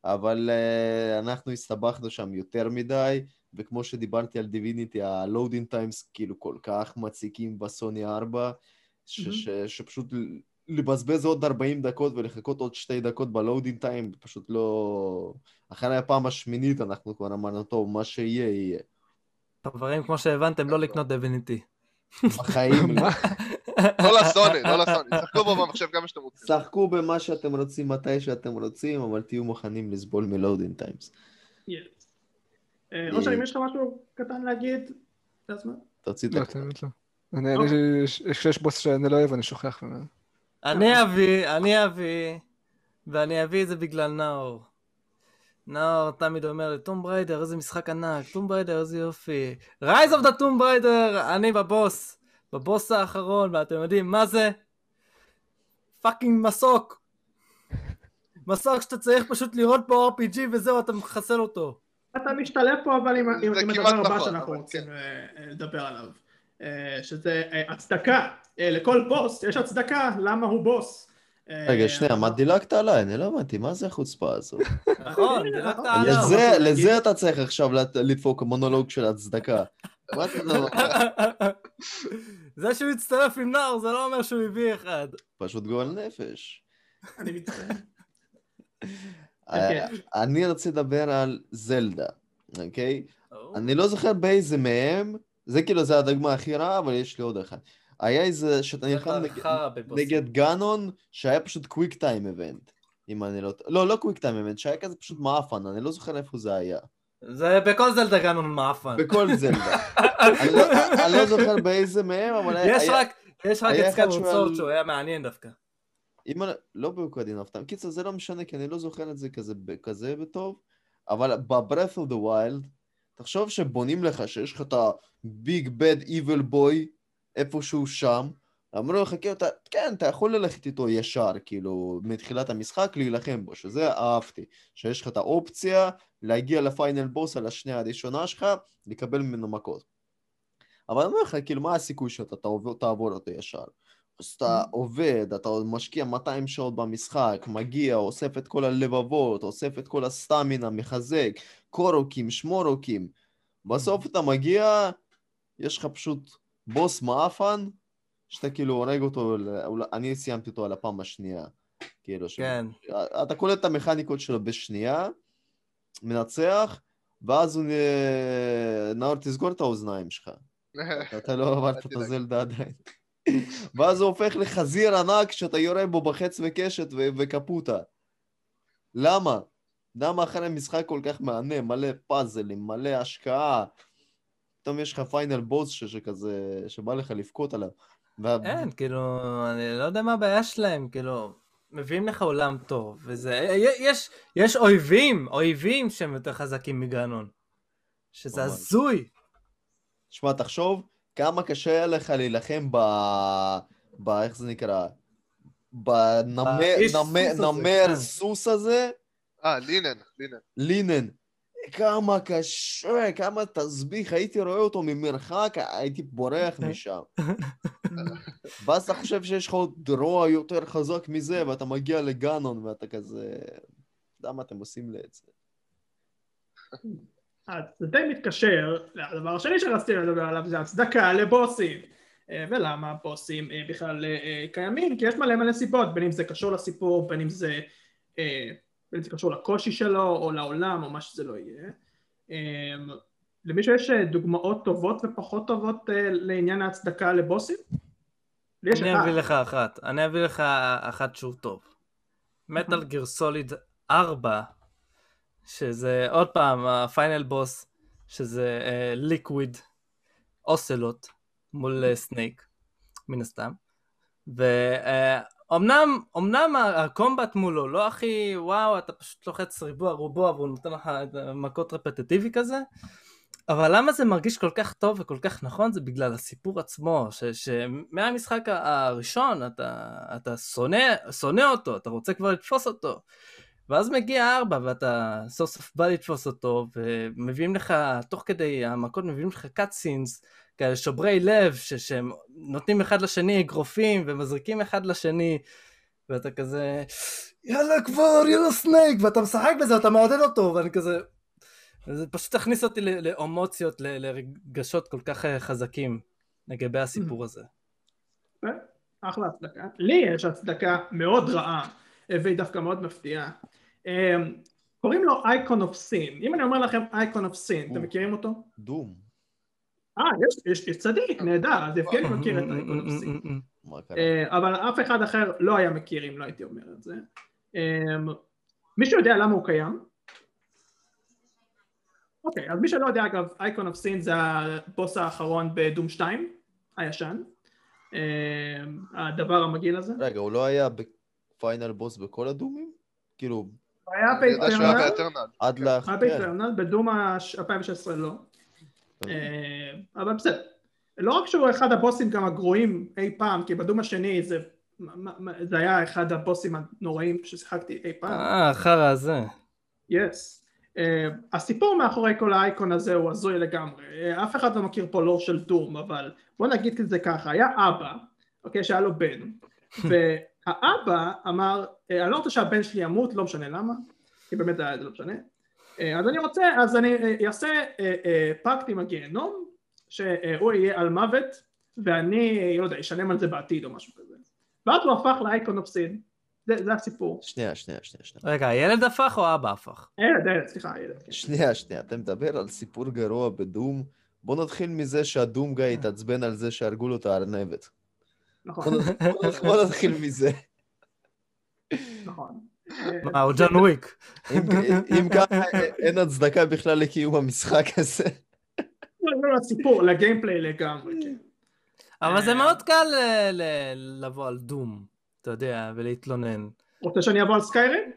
אבל uh, אנחנו הסתבכנו שם יותר מדי, וכמו שדיברתי על Divinity, ה loading times כאילו כל כך מציקים בסוני 4, ש- mm-hmm. ש- שפשוט לבזבז עוד 40 דקות ולחכות עוד שתי דקות ב loading time, פשוט לא... אחרי הפעם השמינית אנחנו כבר אמרנו, טוב, מה שיהיה, יהיה. חברים, כמו שהבנתם, לא לקנות Divinity. בחיים לא. [laughs] לא לסוני, לא לסוני, שחקו בו במחשב כמה שאתם רוצים. שחקו במה שאתם רוצים, מתי שאתם רוצים, אבל תהיו מוכנים לסבול מ loading times. אושר, אם יש לך משהו קטן להגיד, זה הזמן. תוציא את הקטן. אני, יש בוס שאני לא אוהב, אני שוכח ממנו. אני אביא, אני אביא, ואני אביא את זה בגלל נאור. נאור תמיד אומר לי, Tomb Raider, איזה משחק ענק, Tomb Raider, איזה יופי. Rise of the Tomb Raider, אני בבוס, בבוס האחרון, ואתם יודעים מה זה? fucking מסוק. מסוק שאתה צריך פשוט לראות פה RPG וזהו, אתה מחסל אותו. אתה משתלב פה אבל עם הדבר הבא נכון, שאנחנו רוצים כן. אה, לדבר עליו. אה, שזה אה, הצדקה, לכל בוס יש הצדקה למה הוא בוס. רגע, שנייה, מה דילגת עליי? אני לא הבנתי, מה זה החוצפה הזו? נכון, דילגת עליי. לזה אתה צריך עכשיו לדפוק מונולוג של הצדקה. זה שהוא הצטרף עם נאור, זה לא אומר שהוא הביא אחד. פשוט גועל נפש. אני מצטער. אוקיי. אני רוצה לדבר על זלדה, אוקיי? אני לא זוכר באיזה מהם, זה כאילו, זה הדגמה הכי רעה, אבל יש לי עוד אחד. היה איזה, שאתה נלחם נגד גאנון, שהיה פשוט קוויק טיים איבנט. אם אני לא... לא, לא קוויק טיים איבנט, שהיה כזה פשוט מאפן, אני לא זוכר איפה זה היה. זה בכל זלדה גאנון מאפן. בכל זלדה. [laughs] לא- אני לא זוכר באיזה מהם, אבל היה... יש רק את סקאט שהוא היה מעניין דווקא. אם אני... לא באוקרדין אף פעם. קיצר, זה לא משנה, כי אני לא זוכר את זה כזה, כזה בטוב, אבל ב-Breath of the Wild, תחשוב שבונים לך שיש לך את ה-Big Bad Evil Boy איפשהו שם, אמרו לך, כאילו, אתה, כן, אתה יכול ללכת איתו ישר, כאילו, מתחילת המשחק, להילחם בו, שזה אהבתי. שיש לך את האופציה להגיע לפיינל בוס על השנייה הראשונה שלך, לקבל ממנו מכות. אבל אני אומר לך, כאילו, מה הסיכוי שאתה תעבור אותו ישר? אז אתה. עובד, אתה משקיע 200 שעות במשחק, מגיע, אוסף את כל הלבבות, אוסף את כל הסטמינה, מחזק, קורוקים, שמורוקים. בסוף mm-hmm. אתה מגיע, יש לך פשוט בוס מאפן, שאתה כאילו הורג אותו, אני סיימתי אותו על הפעם השנייה. כאילו, כן. ש... אתה קולט את המכניקות שלו בשנייה, מנצח, ואז הוא... נאור, תסגור את האוזניים שלך. [laughs] אתה לא עברת את הזלדה עדיין. ואז הוא הופך לחזיר ענק שאתה יורה בו בחץ וקשת ו- וקפוטה. למה? למה אחרי משחק כל כך מהנה, מלא פאזלים, מלא השקעה, פתאום יש לך פיינל בוס שכזה, שבא לך לבכות עליו. וה... אין, כאילו, אני לא יודע מה הבעיה שלהם, כאילו, מביאים לך עולם טוב, וזה, יש, יש אויבים, אויבים שהם יותר חזקים מגנון, שזה הזוי. שמע, תחשוב, כמה קשה היה לך להילחם ב... ב... איך זה נקרא? בנמר סוס הזה? אה, לינן, לינן. לינן. כמה קשה, כמה תסביך, הייתי רואה אותו ממרחק, הייתי בורח משם. [laughs] ואז אתה חושב שיש לך עוד רוע יותר חזק מזה, ואתה מגיע לגאנון ואתה כזה... למה אתם עושים לי את זה? אז זה די מתקשר, הדבר השני שרציתי לדבר עליו זה הצדקה לבוסים. אה, ולמה בוסים אה, בכלל אה, קיימים? כי יש מלא מלא סיבות, בין אם זה קשור לסיפור, בין אם זה, בין אם זה קשור לקושי שלו, או לעולם, או מה שזה לא יהיה. למישהו יש דוגמאות טובות ופחות טובות לעניין ההצדקה לבוסים? אני אביא לך אחת, אני אביא לך אחת שהוא טוב. Metal Gear Solid 4, שזה עוד פעם ה final boss, שזה Liquid Ocelot, מול Snake, מן הסתם. ואומנם אמנם ה combat מולו לא הכי וואו, אתה פשוט לוחץ ריבוע רובוע והוא נותן לך מכות רפטטיבי כזה, אבל למה זה מרגיש כל כך טוב וכל כך נכון זה בגלל הסיפור עצמו, ש, שמהמשחק הראשון אתה, אתה שונא, שונא אותו, אתה רוצה כבר לתפוס אותו. ואז מגיע ארבע ואתה סוף סוף בא לתפוס אותו ומביאים לך, תוך כדי המכות מביאים לך cutscenes כאלה שוברי לב, ש- שהם נותנים אחד לשני אגרופים ומזריקים אחד לשני, ואתה כזה, יאללה כבר, יאללה Snake, ואתה משחק בזה, אתה מעודד אותו, ואני כזה... זה פשוט הכניס אותי לאמוציות, לרגשות כל כך אה, חזקים לגבי הסיפור הזה. אה, אחלה הצדקה. לי יש הצדקה מאוד רעה, והיא דווקא מאוד מפתיעה. אה, קוראים לו Icon of Sin. אם אני אומר לכם Icon of Sin, אתם מכירים אותו? Doom. אה, יש, יש צדיק, נהדר, אז יבגני מכיר את ה Icon of Sin. אה, אבל אף אחד אחר לא היה מכיר אם לא הייתי אומר את זה. אה, מישהו יודע למה הוא קיים? אוקיי, אז מי שלא יודע אגב, Icon of Sin זה הבוס האחרון ב Doom 2, הישן. אה, הדבר המגעיל הזה. רגע, הוא לא היה בפיינל בוס בכל הדומים? כאילו... היה באיטרנל. עד לאחר... היה באיטרנל, בדום 2016 לא. אה, אבל בסדר. לא רק שהוא אחד הבוסים גם הגרועים אי פעם, כי בדום השני זה, זה היה אחד הבוסים הנוראים ששיחקתי אי פעם. אה, החרא הזה. יס. Yes. Uh, הסיפור מאחורי כל האייקון הזה הוא הזוי לגמרי. Uh, אף אחד לא מכיר פה לור של דום, אבל בוא נגיד את זה ככה, היה אבא, אוקיי, שהיה לו בן, [laughs] והאבא אמר, אה, אני לא רוצה שהבן שלי ימות, לא משנה למה, כי באמת זה לא משנה, אה, אז אני רוצה, אז אני אה, אעשה אה, pact עם הגיהנום, שהוא יהיה אלמוות, ואני, לא יודע, אשלם על זה בעתיד או משהו כזה. ואז הוא הפך ל Icon of Sin. זה, זה הסיפור. שנייה, שנייה, שנייה. שנייה. רגע, הילד הפך או אבא הפך? הילד, הילד, סליחה, הילד. כן. שנייה, שנייה, אתה מדבר על סיפור גרוע ב Doom. בוא נתחיל מזה שהדום גיא התעצבן על זה שהרגו לו את הארנבת. נכון. [laughs] בוא נתחיל מזה. נכון. מה, הוא ג'ון וויק. אם ככה, אין הצדקה בכלל לקיום המשחק הזה. לא, לא לסיפור, לגיימפליי לגמרי, כן. אבל זה מאוד קל לבוא על דום, אתה יודע, ולהתלונן. רוצה שאני אבוא על סקיירים?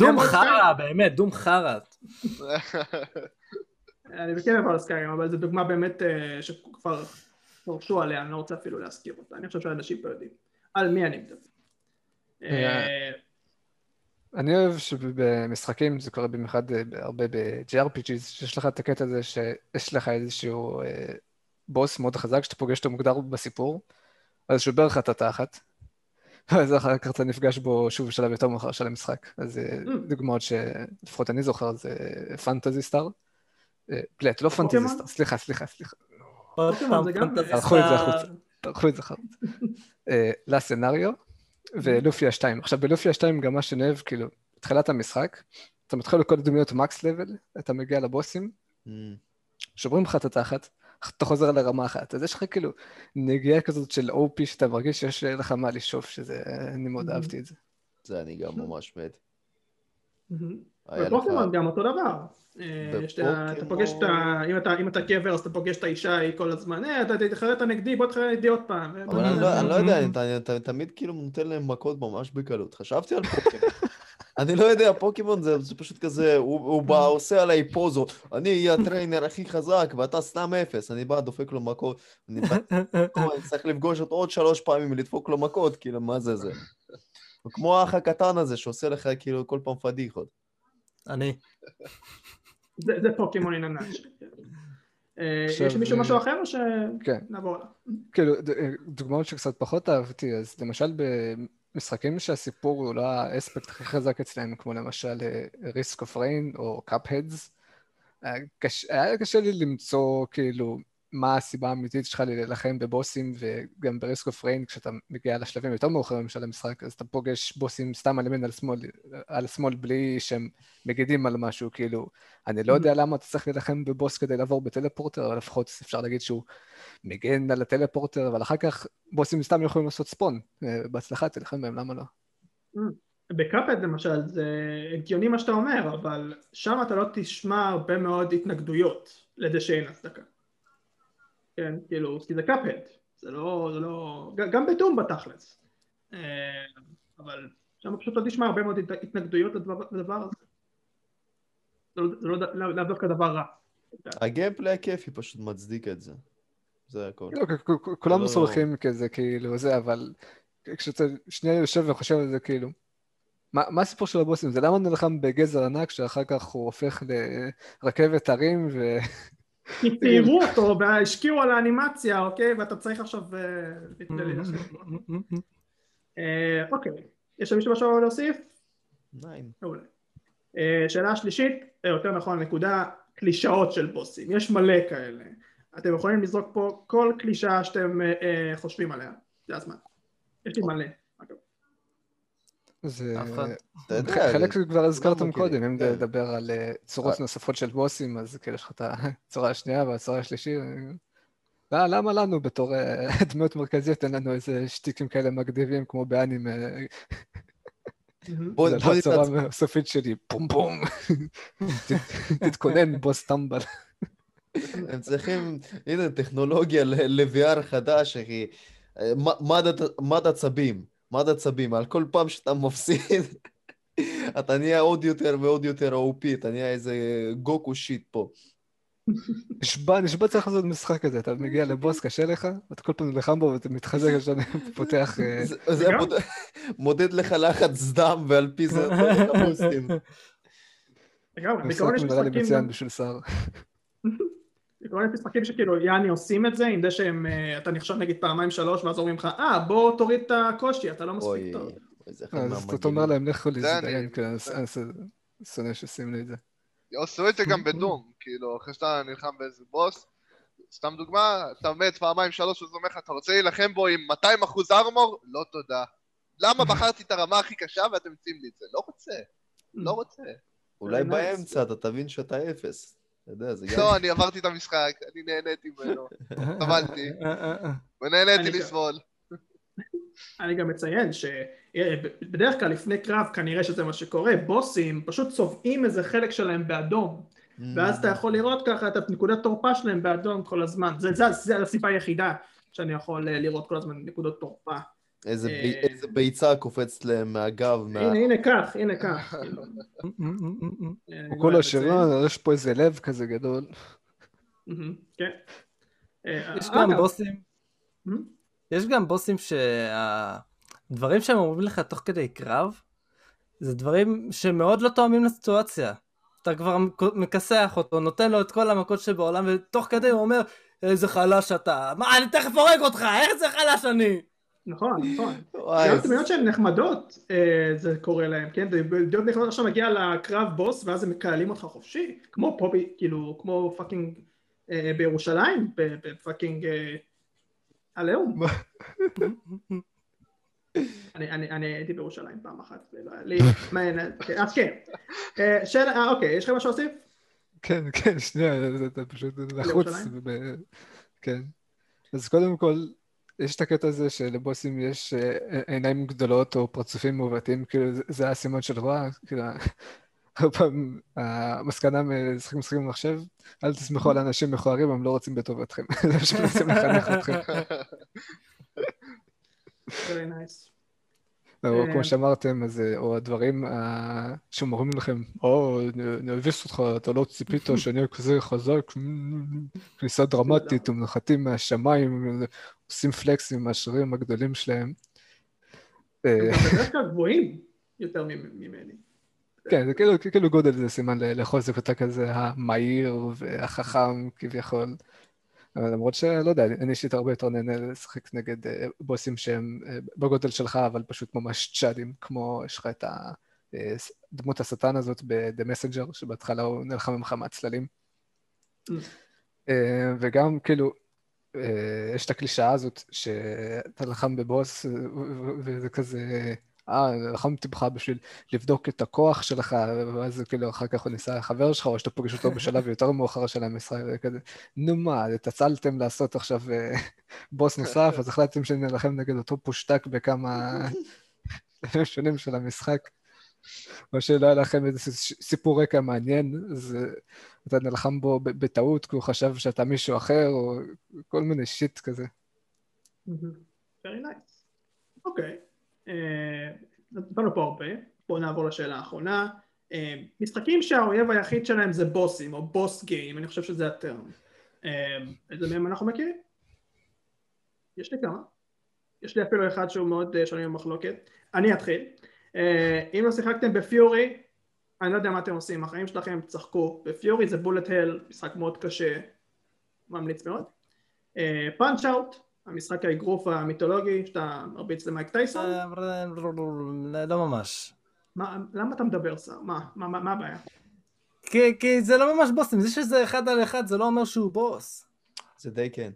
דום חרא, באמת, דום חרא. אני בכן אבוא על סקיירים, אבל זו דוגמה באמת אה, שכבר פרשו עליה, אני לא רוצה אפילו להזכיר אותה, אני חושב שאנשים פה יודעים על מי אני מדבר. אה, אני אוהב שבמשחקים זה קורה במיוחד אה, הרבה ב-JRPGs, שיש לך את הקטע הזה שיש לך איזשהו אה, בוס מאוד חזק שאתה פוגש אותו מוגדר בסיפור, אז שובר לך את התחת, ואז אחר כך אתה נפגש בו שוב בשלב יותר מאוחר של המשחק. אז mm. דוגמאות שלפחות אני זוכר זה פנטזי סטאר. פלט, לא פנטזי סטאר, סליחה, סליחה, סליחה. תלכו את זה החוצה, תלכו את זה החוצה. לסצנריו. ולופי השתיים. עכשיו בלופי השתיים גם מה שאני אוהב, כאילו, תחילת המשחק, אתה מתחיל לכל הדמויות מקס לבל, אתה מגיע לבוסים, mm. שוברים לך את התחת, אתה חוזר לרמה אחת. אז יש לך כאילו נגיעה כזאת של OP שאתה מרגיש שיש לך מה לשאוף, שזה, אני מאוד mm-hmm. אהבתי את זה. זה אני גם ממש מת. בפוקימון גם אותו דבר. אה, אתה פוגש את ה... אם אתה גבר אז אתה פוגש את האישה היא כל הזמן, אה, אתה תתחרט נגדי, בוא תתחרט נגדי עוד פעם. אבל אני לא, לא יודע, אתה תמיד כאילו נותן להם מכות ממש בקלות. חשבתי על פוקימון. [laughs] אני לא יודע, פוקימון זה פשוט כזה, הוא בא, עושה עליי פוזות, אני אהיה הטריינר הכי חזק ואתה סתם אפס, אני בא, דופק לו מכות, אני צריך לפגוש אותו עוד שלוש פעמים ולדפוק לו מכות, כאילו, מה זה זה? כמו האח הקטן הזה שעושה לך כאילו כל פעם פדיחות. אני. זה Pokémon in a nutshell יש מישהו משהו אחר או שנעבור עליו? כאילו, דוגמאות שקצת פחות אהבתי, אז למשל במשחקים שהסיפור הוא לא האספקט הכי חזק אצלם, כמו למשל Risk of Rain או Cuphead, היה קשה, היה קשה לי למצוא כאילו מה הסיבה האמיתית שלך להילחם בבוסים וגם בריסק אוף ריין כשאתה מגיע לשלבים יותר מאוחרים של המשחק אז אתה פוגש בוסים סתם על ימין על שמאל, על שמאל בלי שהם מגידים על משהו כאילו אני לא יודע למה אתה צריך להילחם בבוס כדי לעבור בטלפורטר אבל לפחות אפשר להגיד שהוא מגן על הטלפורטר אבל אחר כך בוסים סתם יכולים לעשות ספון בהצלחה תלחם בהם למה לא? בקאפד למשל זה הגיוני מה שאתה אומר אבל שם אתה לא תשמע הרבה מאוד התנגדויות לזה שאין הצדקה כן, כאילו, כי זה קאפד, זה לא, זה לא, גם בדום בתכלס, אה, אבל שם פשוט לא תשמע הרבה מאוד התנגדויות לדבר הזה, זה לא לאו לא, לא דווקא דבר רע. הגיימפלי הכיפי פשוט מצדיק את זה, זה הכל. לא, כולם מסורכים כזה, כאילו, זה, אבל כשאתה שנייה יושב וחושב על זה, כאילו, מה הסיפור של הבוסים? זה למה נלחם בגזר ענק שאחר כך הוא הופך לרכבת הרים ו... כי ציירו אותו והשקיעו על האנימציה, אוקיי? ואתה צריך עכשיו... אה, אוקיי, יש למישהו משהו להוסיף? ניין. אה, שאלה שלישית, אה, יותר נכון, נקודה קלישאות של בוסים, יש מלא כאלה. אתם יכולים לזרוק פה כל קלישאה שאתם חושבים עליה, זה הזמן. יש לי מלא. זה... חלק כבר הזכרתם קודם, אם כן. לדבר על אה, צורות אה. נוספות של בוסים, אז כאילו יש לך את [laughs] הצורה השנייה והצורה השלישית. לא, למה לנו בתור אה, [laughs] דמות מרכזיות אין לנו איזה שטיקים כאלה מגדיבים כמו באנימה? זה לא הצורה הסופית שלי, פום פום, [laughs] תתכונן בוס טמבל. הם צריכים, הנה טכנולוגיה ל-VR חדש, אחי, מד עצבים. מד עצבים, על כל פעם שאתה מפסיד, אתה נהיה עוד יותר ועוד יותר OP, אתה נהיה איזה גוקו שיט פה. נשבע, נשבע צריך לעשות משחק כזה, אתה מגיע לבוס, קשה לך, ואתה כל פעם נלחם בו ואתה מתחזק, [laughs] עכשיו פותח... אה, זה מודד לך לחץ דם, ועל פי זה אתה בוסטים. לגמרי, [laughs] בעיקרון יש משחקים... בשביל שר. כל מיני משחקים שכאילו יאני עושים את זה עם זה שהם, אה, אתה נכשל נגיד פעמיים שלוש ואז אומרים לך אה בוא תוריד את הקושי אתה לא מספיק טוב. אז אתה אומר להם לכו להזדיין, אני שונא שעושים לי את זה. עשו את זה גם בדום, כאילו אחרי שאתה נלחם באיזה בוס, סתם דוגמה, אתה מת פעמיים שלוש וזה אומר לך אתה רוצה להילחם בו עם 200 אחוז ארמור? לא תודה. למה בחרתי את הרמה הכי קשה ואתם מציעים לי את זה? לא רוצה, לא רוצה. אולי באמצע אתה תבין שאתה אפס. אתה יודע, זה גם... לא, אני עברתי את המשחק, אני נהניתי ממנו, [laughs] סבלתי, ונהניתי לסבול. אני גם מציין שבדרך כלל לפני קרב כנראה שזה מה שקורה, בוסים פשוט צובעים איזה חלק שלהם באדום. ואז אתה יכול לראות ככה את נקודת תורפה שלהם באדום כל הזמן, זה הסיבה היחידה שאני יכול לראות כל הזמן נקודות תורפה איזה, ב... אה, איזה ביצה קופצת להם מהגב. הנה, מה... הנה, קח, הנה, קח. כאילו. הוא כל השאלה, יש פה איזה לב כזה גדול. כן. אה, יש גם בוסים, יש גם בוסים שהדברים שהם אומרים לך תוך כדי קרב, זה דברים שמאוד לא תואמים לסיטואציה. אתה כבר מכסח אותו, נותן לו את כל המכות שבעולם, ותוך כדי הוא אומר, איזה חלש אתה, מה, אני תכף הורג אותך, איך זה חלש אני? נכון, נכון. גם דמויות שהן נחמדות אה, זה קורה להם, כן? דמויות נחמדות עכשיו מגיע לקרב בוס ואז הם מקללים אותך חופשי, כמו פה, כאילו, כמו fucking אה, בירושלים, ב fucking אה, עליהום. אני הייתי בירושלים פעם אחת, היה לי אוקיי, אז כן. שאלה, אוקיי, יש לכם משהו להוסיף? כן, כן, שנייה, זה פשוט לחוץ. כן. אז קודם כל, יש את הקטע הזה שלבוסים יש אה, עיניים גדולות או פרצופים מעוותים, כאילו זה הסימן של רוע, כאילו [laughs] הרבה פעם המסקנה משחקים משחקים במחשב, אל תסמכו על אנשים מכוערים, הם לא רוצים בטובתכם, [laughs] זה מה שמנסים לחנך אתכם. [laughs] או כמו שאמרתם, אז, אה, או הדברים אה, שאומרים לכם, או, נביס אותך, אתה לא ציפית [laughs] שאני אהיה כזה חזק, כניסה דרמטית, ומנחתים מהשמיים, עושים פלקסים עם השרירים הגדולים שלהם. הם בדרך כלל [laughs] גבוהים יותר ממני. כן, זה כאילו, כאילו גודל זה סימן לחוזק אותה כזה המהיר והחכם כביכול. למרות שלא יודע, אני אישית הרבה יותר נהנה לשחק נגד אה, בוסים שהם אה, בגודל שלך, אבל פשוט ממש צ'אדים, כמו יש לך את אה, דמות השטן הזאת ב-The Messenger, שבהתחלה הוא נלחם ממך מהצללים. אה, וגם כאילו, יש את הקלישאה הזאת שאתה לחם בבוס וזה כזה, אה, לחמתי בך בשביל לבדוק את הכוח שלך, ואז כאילו אחר כך הוא ניסה לחבר שלך, או שאתה פוגש אותו בשלב יותר מאוחר של המשחק, וכזה, נו מה, התעצלתם לעשות עכשיו אה, בוס נוסף, אז החלטתם שנלחם נגד אותו פושטק בכמה [laughs] שונים של המשחק. או שלא היה לכם איזה סיפור רקע מעניין, אז אתה נלחם בו בטעות, כי הוא חשב שאתה מישהו אחר, או כל מיני שיט כזה. Very nice. אוקיי. נתנו פה הרבה. בואו נעבור לשאלה האחרונה. אה, משחקים שהאויב היחיד שלהם זה בוסים, או בוס גיים, אני חושב שזה הטרם. אה, איזה מהם אנחנו מכירים? יש לי כמה. יש לי אפילו אחד שהוא מאוד אה, שונה במחלוקת. אני אתחיל. אם לא שיחקתם בפיורי, אני לא יודע מה אתם עושים, החיים שלכם צחקו. בפיורי זה בולט הל, משחק מאוד קשה, ממליץ מאוד. פאנצ' אאוט, המשחק האגרוף המיתולוגי שאתה מרביץ למייק טייסון? לא ממש. למה אתה מדבר שר? מה הבעיה? כי זה לא ממש בוסים, זה שזה אחד על אחד זה לא אומר שהוא בוס. זה די כן.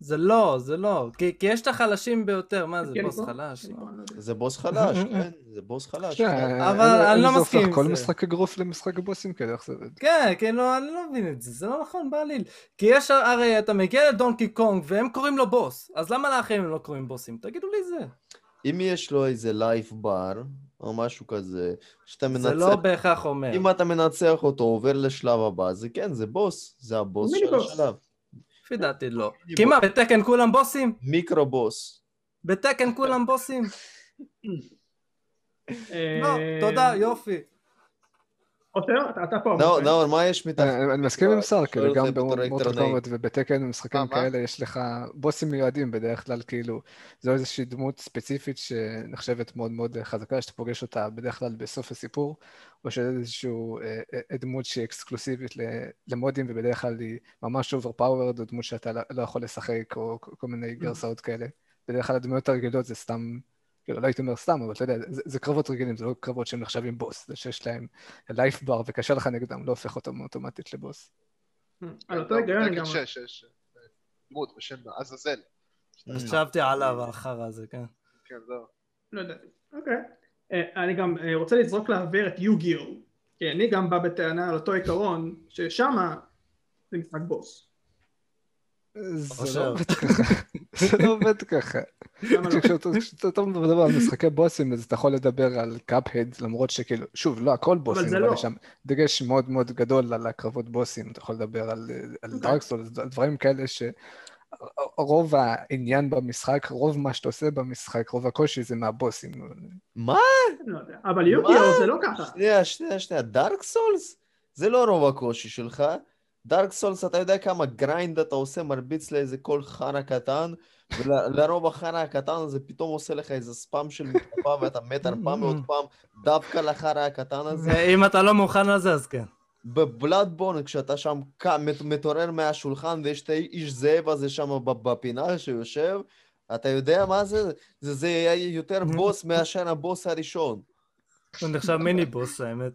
זה לא, זה לא, כי, כי יש את החלשים ביותר, מה זה, בוס חלש? [laughs] זה בוס חלש, כן, זה בוס חלש. אבל אני לא מסכים עם זה. כל משחק אגרוף למשחק בוסים כאלה, איך זה עובד? כן, כן, לא, אני לא מבין את זה, זה לא נכון בעליל. כי יש, הרי אתה מגיע לדונקי קונג והם קוראים לו בוס, אז למה לאחרים הם לא קוראים בוסים? תגידו לי זה. אם יש לו איזה לייף בר, או משהו כזה, שאתה מנצח... זה לא בהכרח אומר. אם אתה מנצח אותו, עובר לשלב הבא, זה כן, זה בוס, זה הבוס של השלב. לפי דעתי לא. כי מה, בתקן כולם בוסים? מיקרו בוס. בתקן כולם בוסים? [laughs] לא, תודה, יופי. אתה פה. נאור, מה יש מתחת? אה, אני מסכים עם שר, כאילו גם במוטר קומט ובתקן ומשחקים כאלה יש לך בוסים מיועדים בדרך כלל, כאילו זו איזושהי דמות ספציפית שנחשבת מאוד מאוד חזקה, שאתה פוגש אותה בדרך כלל בסוף הסיפור, או שאיזושהי אה, אה, דמות שהיא אקסקלוסיבית למודים ובדרך כלל היא ממש overpowered, או דמות שאתה לא, לא יכול לשחק, או כל מיני גרסאות כאלה. בדרך כלל הדמויות הרגילות זה סתם כאילו, לא הייתי אומר סתם, אבל אתה יודע, זה, זה קרבות רגילים, זה לא קרבות שהם נחשבים בוס, זה שיש להם לייף בר וקשה לך נגדם, לא הופך אותם אוטומטית לבוס. על אותו היגיון גם... שש, שש. דמות בשם עזאזל. חשבתי עליו, החרא הזה, כן. כן, זהו. לא יודע, אוקיי. אה, אני גם אה, רוצה לזרוק לאוויר את יוגיו, כי אני גם בא בטענה על אותו עיקרון, ששמה זה משחק בוס. [laughs] זה לא עובד ככה. זה לא עובד ככה. כשאתה מדבר על משחקי בוסים, אז אתה יכול לדבר על קאפהד, למרות שכאילו, שוב, לא הכל בוסים, אבל לא. יש שם דגש מאוד מאוד גדול על הקרבות בוסים, אתה יכול לדבר על דארקסול, על דברים כאלה שרוב העניין במשחק, רוב מה שאתה עושה במשחק, רוב הקושי זה מהבוסים. מה? לא אבל יוקיו זה לא ככה. שנייה, שנייה, שנייה, Dark Souls? זה לא רוב הקושי שלך. Dark Souls, אתה יודע כמה grind אתה עושה, מרביץ לאיזה קול חרא קטן, ולרוב החרא הקטן הזה פתאום עושה לך איזה ספאם של מתקפה ואתה מת ארבע מאות [laughs] פעם דווקא לחרא הקטן הזה. אם אתה לא מוכן לזה אז כן. ב Bloodborne, כשאתה שם מתעורר מהשולחן ויש את האיש זאב הזה שם בפינה שיושב, אתה יודע מה זה? זה, זה יהיה יותר [laughs] בוס מאשר הבוס הראשון. הוא נחשב מיני בוס האמת.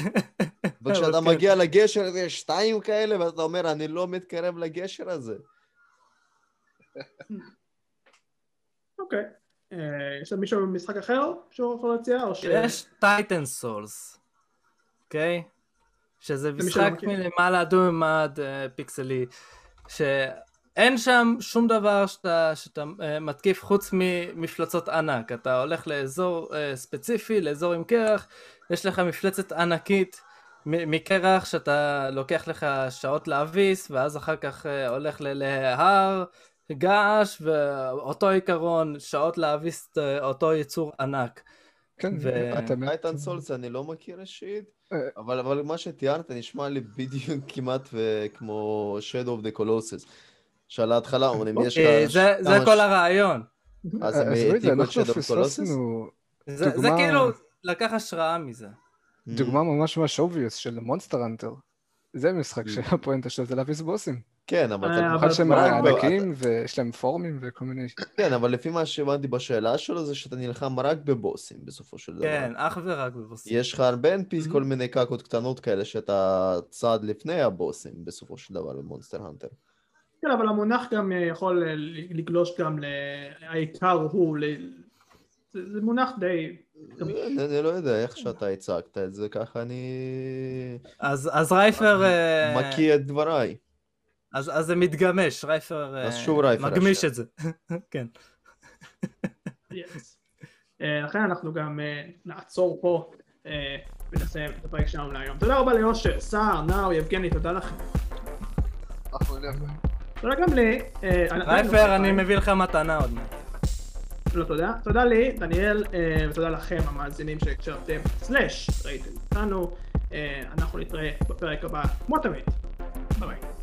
[laughs] וכשאתה כן. מגיע לגשר הזה, יש שתיים כאלה, ואתה אומר, אני לא מתקרב לגשר הזה. [laughs] אוקיי. אה, יש למישהו משחק אחר שהוא יכול להציע? יש טייטן סולס, אוקיי? שזה משחק מלמעלה דו-ממד אה, פיקסלי, שאין שם שום דבר שאתה, שאתה אה, מתקיף חוץ ממפלצות ענק. אתה הולך לאזור ספציפי, לאזור עם קרח, יש לך מפלצת ענקית מקרח שאתה לוקח לך שעות להביס, ואז אחר כך הולך להר. געש ואותו עיקרון, שעות להביס אותו יצור ענק. כן, ואתה טייטן סולס אני לא מכיר אישית, אה. אבל, אבל מה שתיארת נשמע לי בדיוק כמעט כמו Shadow of the Colossus. שעל ההתחלה אומרים יש לך... זה כל הרעיון. אז הם העתיקו את of Colossus? זה כאילו לקח השראה מזה. דוגמה ממש ממש obvious של Monster Hunter. זה משחק שהפואנטה שלו זה להביס בוסים. כן, אבל אה, אתה... במיוחד שהם אבל- ענקים ויש להם פורומים וכל מיני... כן, אבל לפי מה שהבנתי בשאלה שלו זה שאתה נלחם רק בבוסים בסופו של דבר. כן, אך ורק בבוסים. יש לך הרבה NP's Mhm. כל מיני קקות קטנות כאלה שאתה צעד לפני הבוסים בסופו של דבר במונסטר הנטר. כן, אבל המונח גם אה, יכול אה, לגלוש גם ל... העיקר הוא, ל... זה מונח די... אני אני לא יודע איך שאתה הצגת את זה, ככה אני אז אז רייפר... אה, מקיא את דבריי. אז אז זה מתגמש, רייפר אה, אז שוב רייפר מגמיש. את זה. [laughs] כן. Yes. אה, לכן אנחנו גם אה, נעצור פה אה, ונסיים את הפרק שלנו להיום. תודה רבה ליושר, סער, נאו, יבגני, תודה לכם. אנחנו נלך. תודה גם לי. אה, רייפר, אני מביא לך מתנה עוד מעט. לא תודה. תודה לי, דניאל, אה, ותודה לכם המאזינים שהקשבתם, סלאש, ראיתם אותנו. אה, אנחנו נתראה בפרק הבא, כמו תמיד. ביי ביי.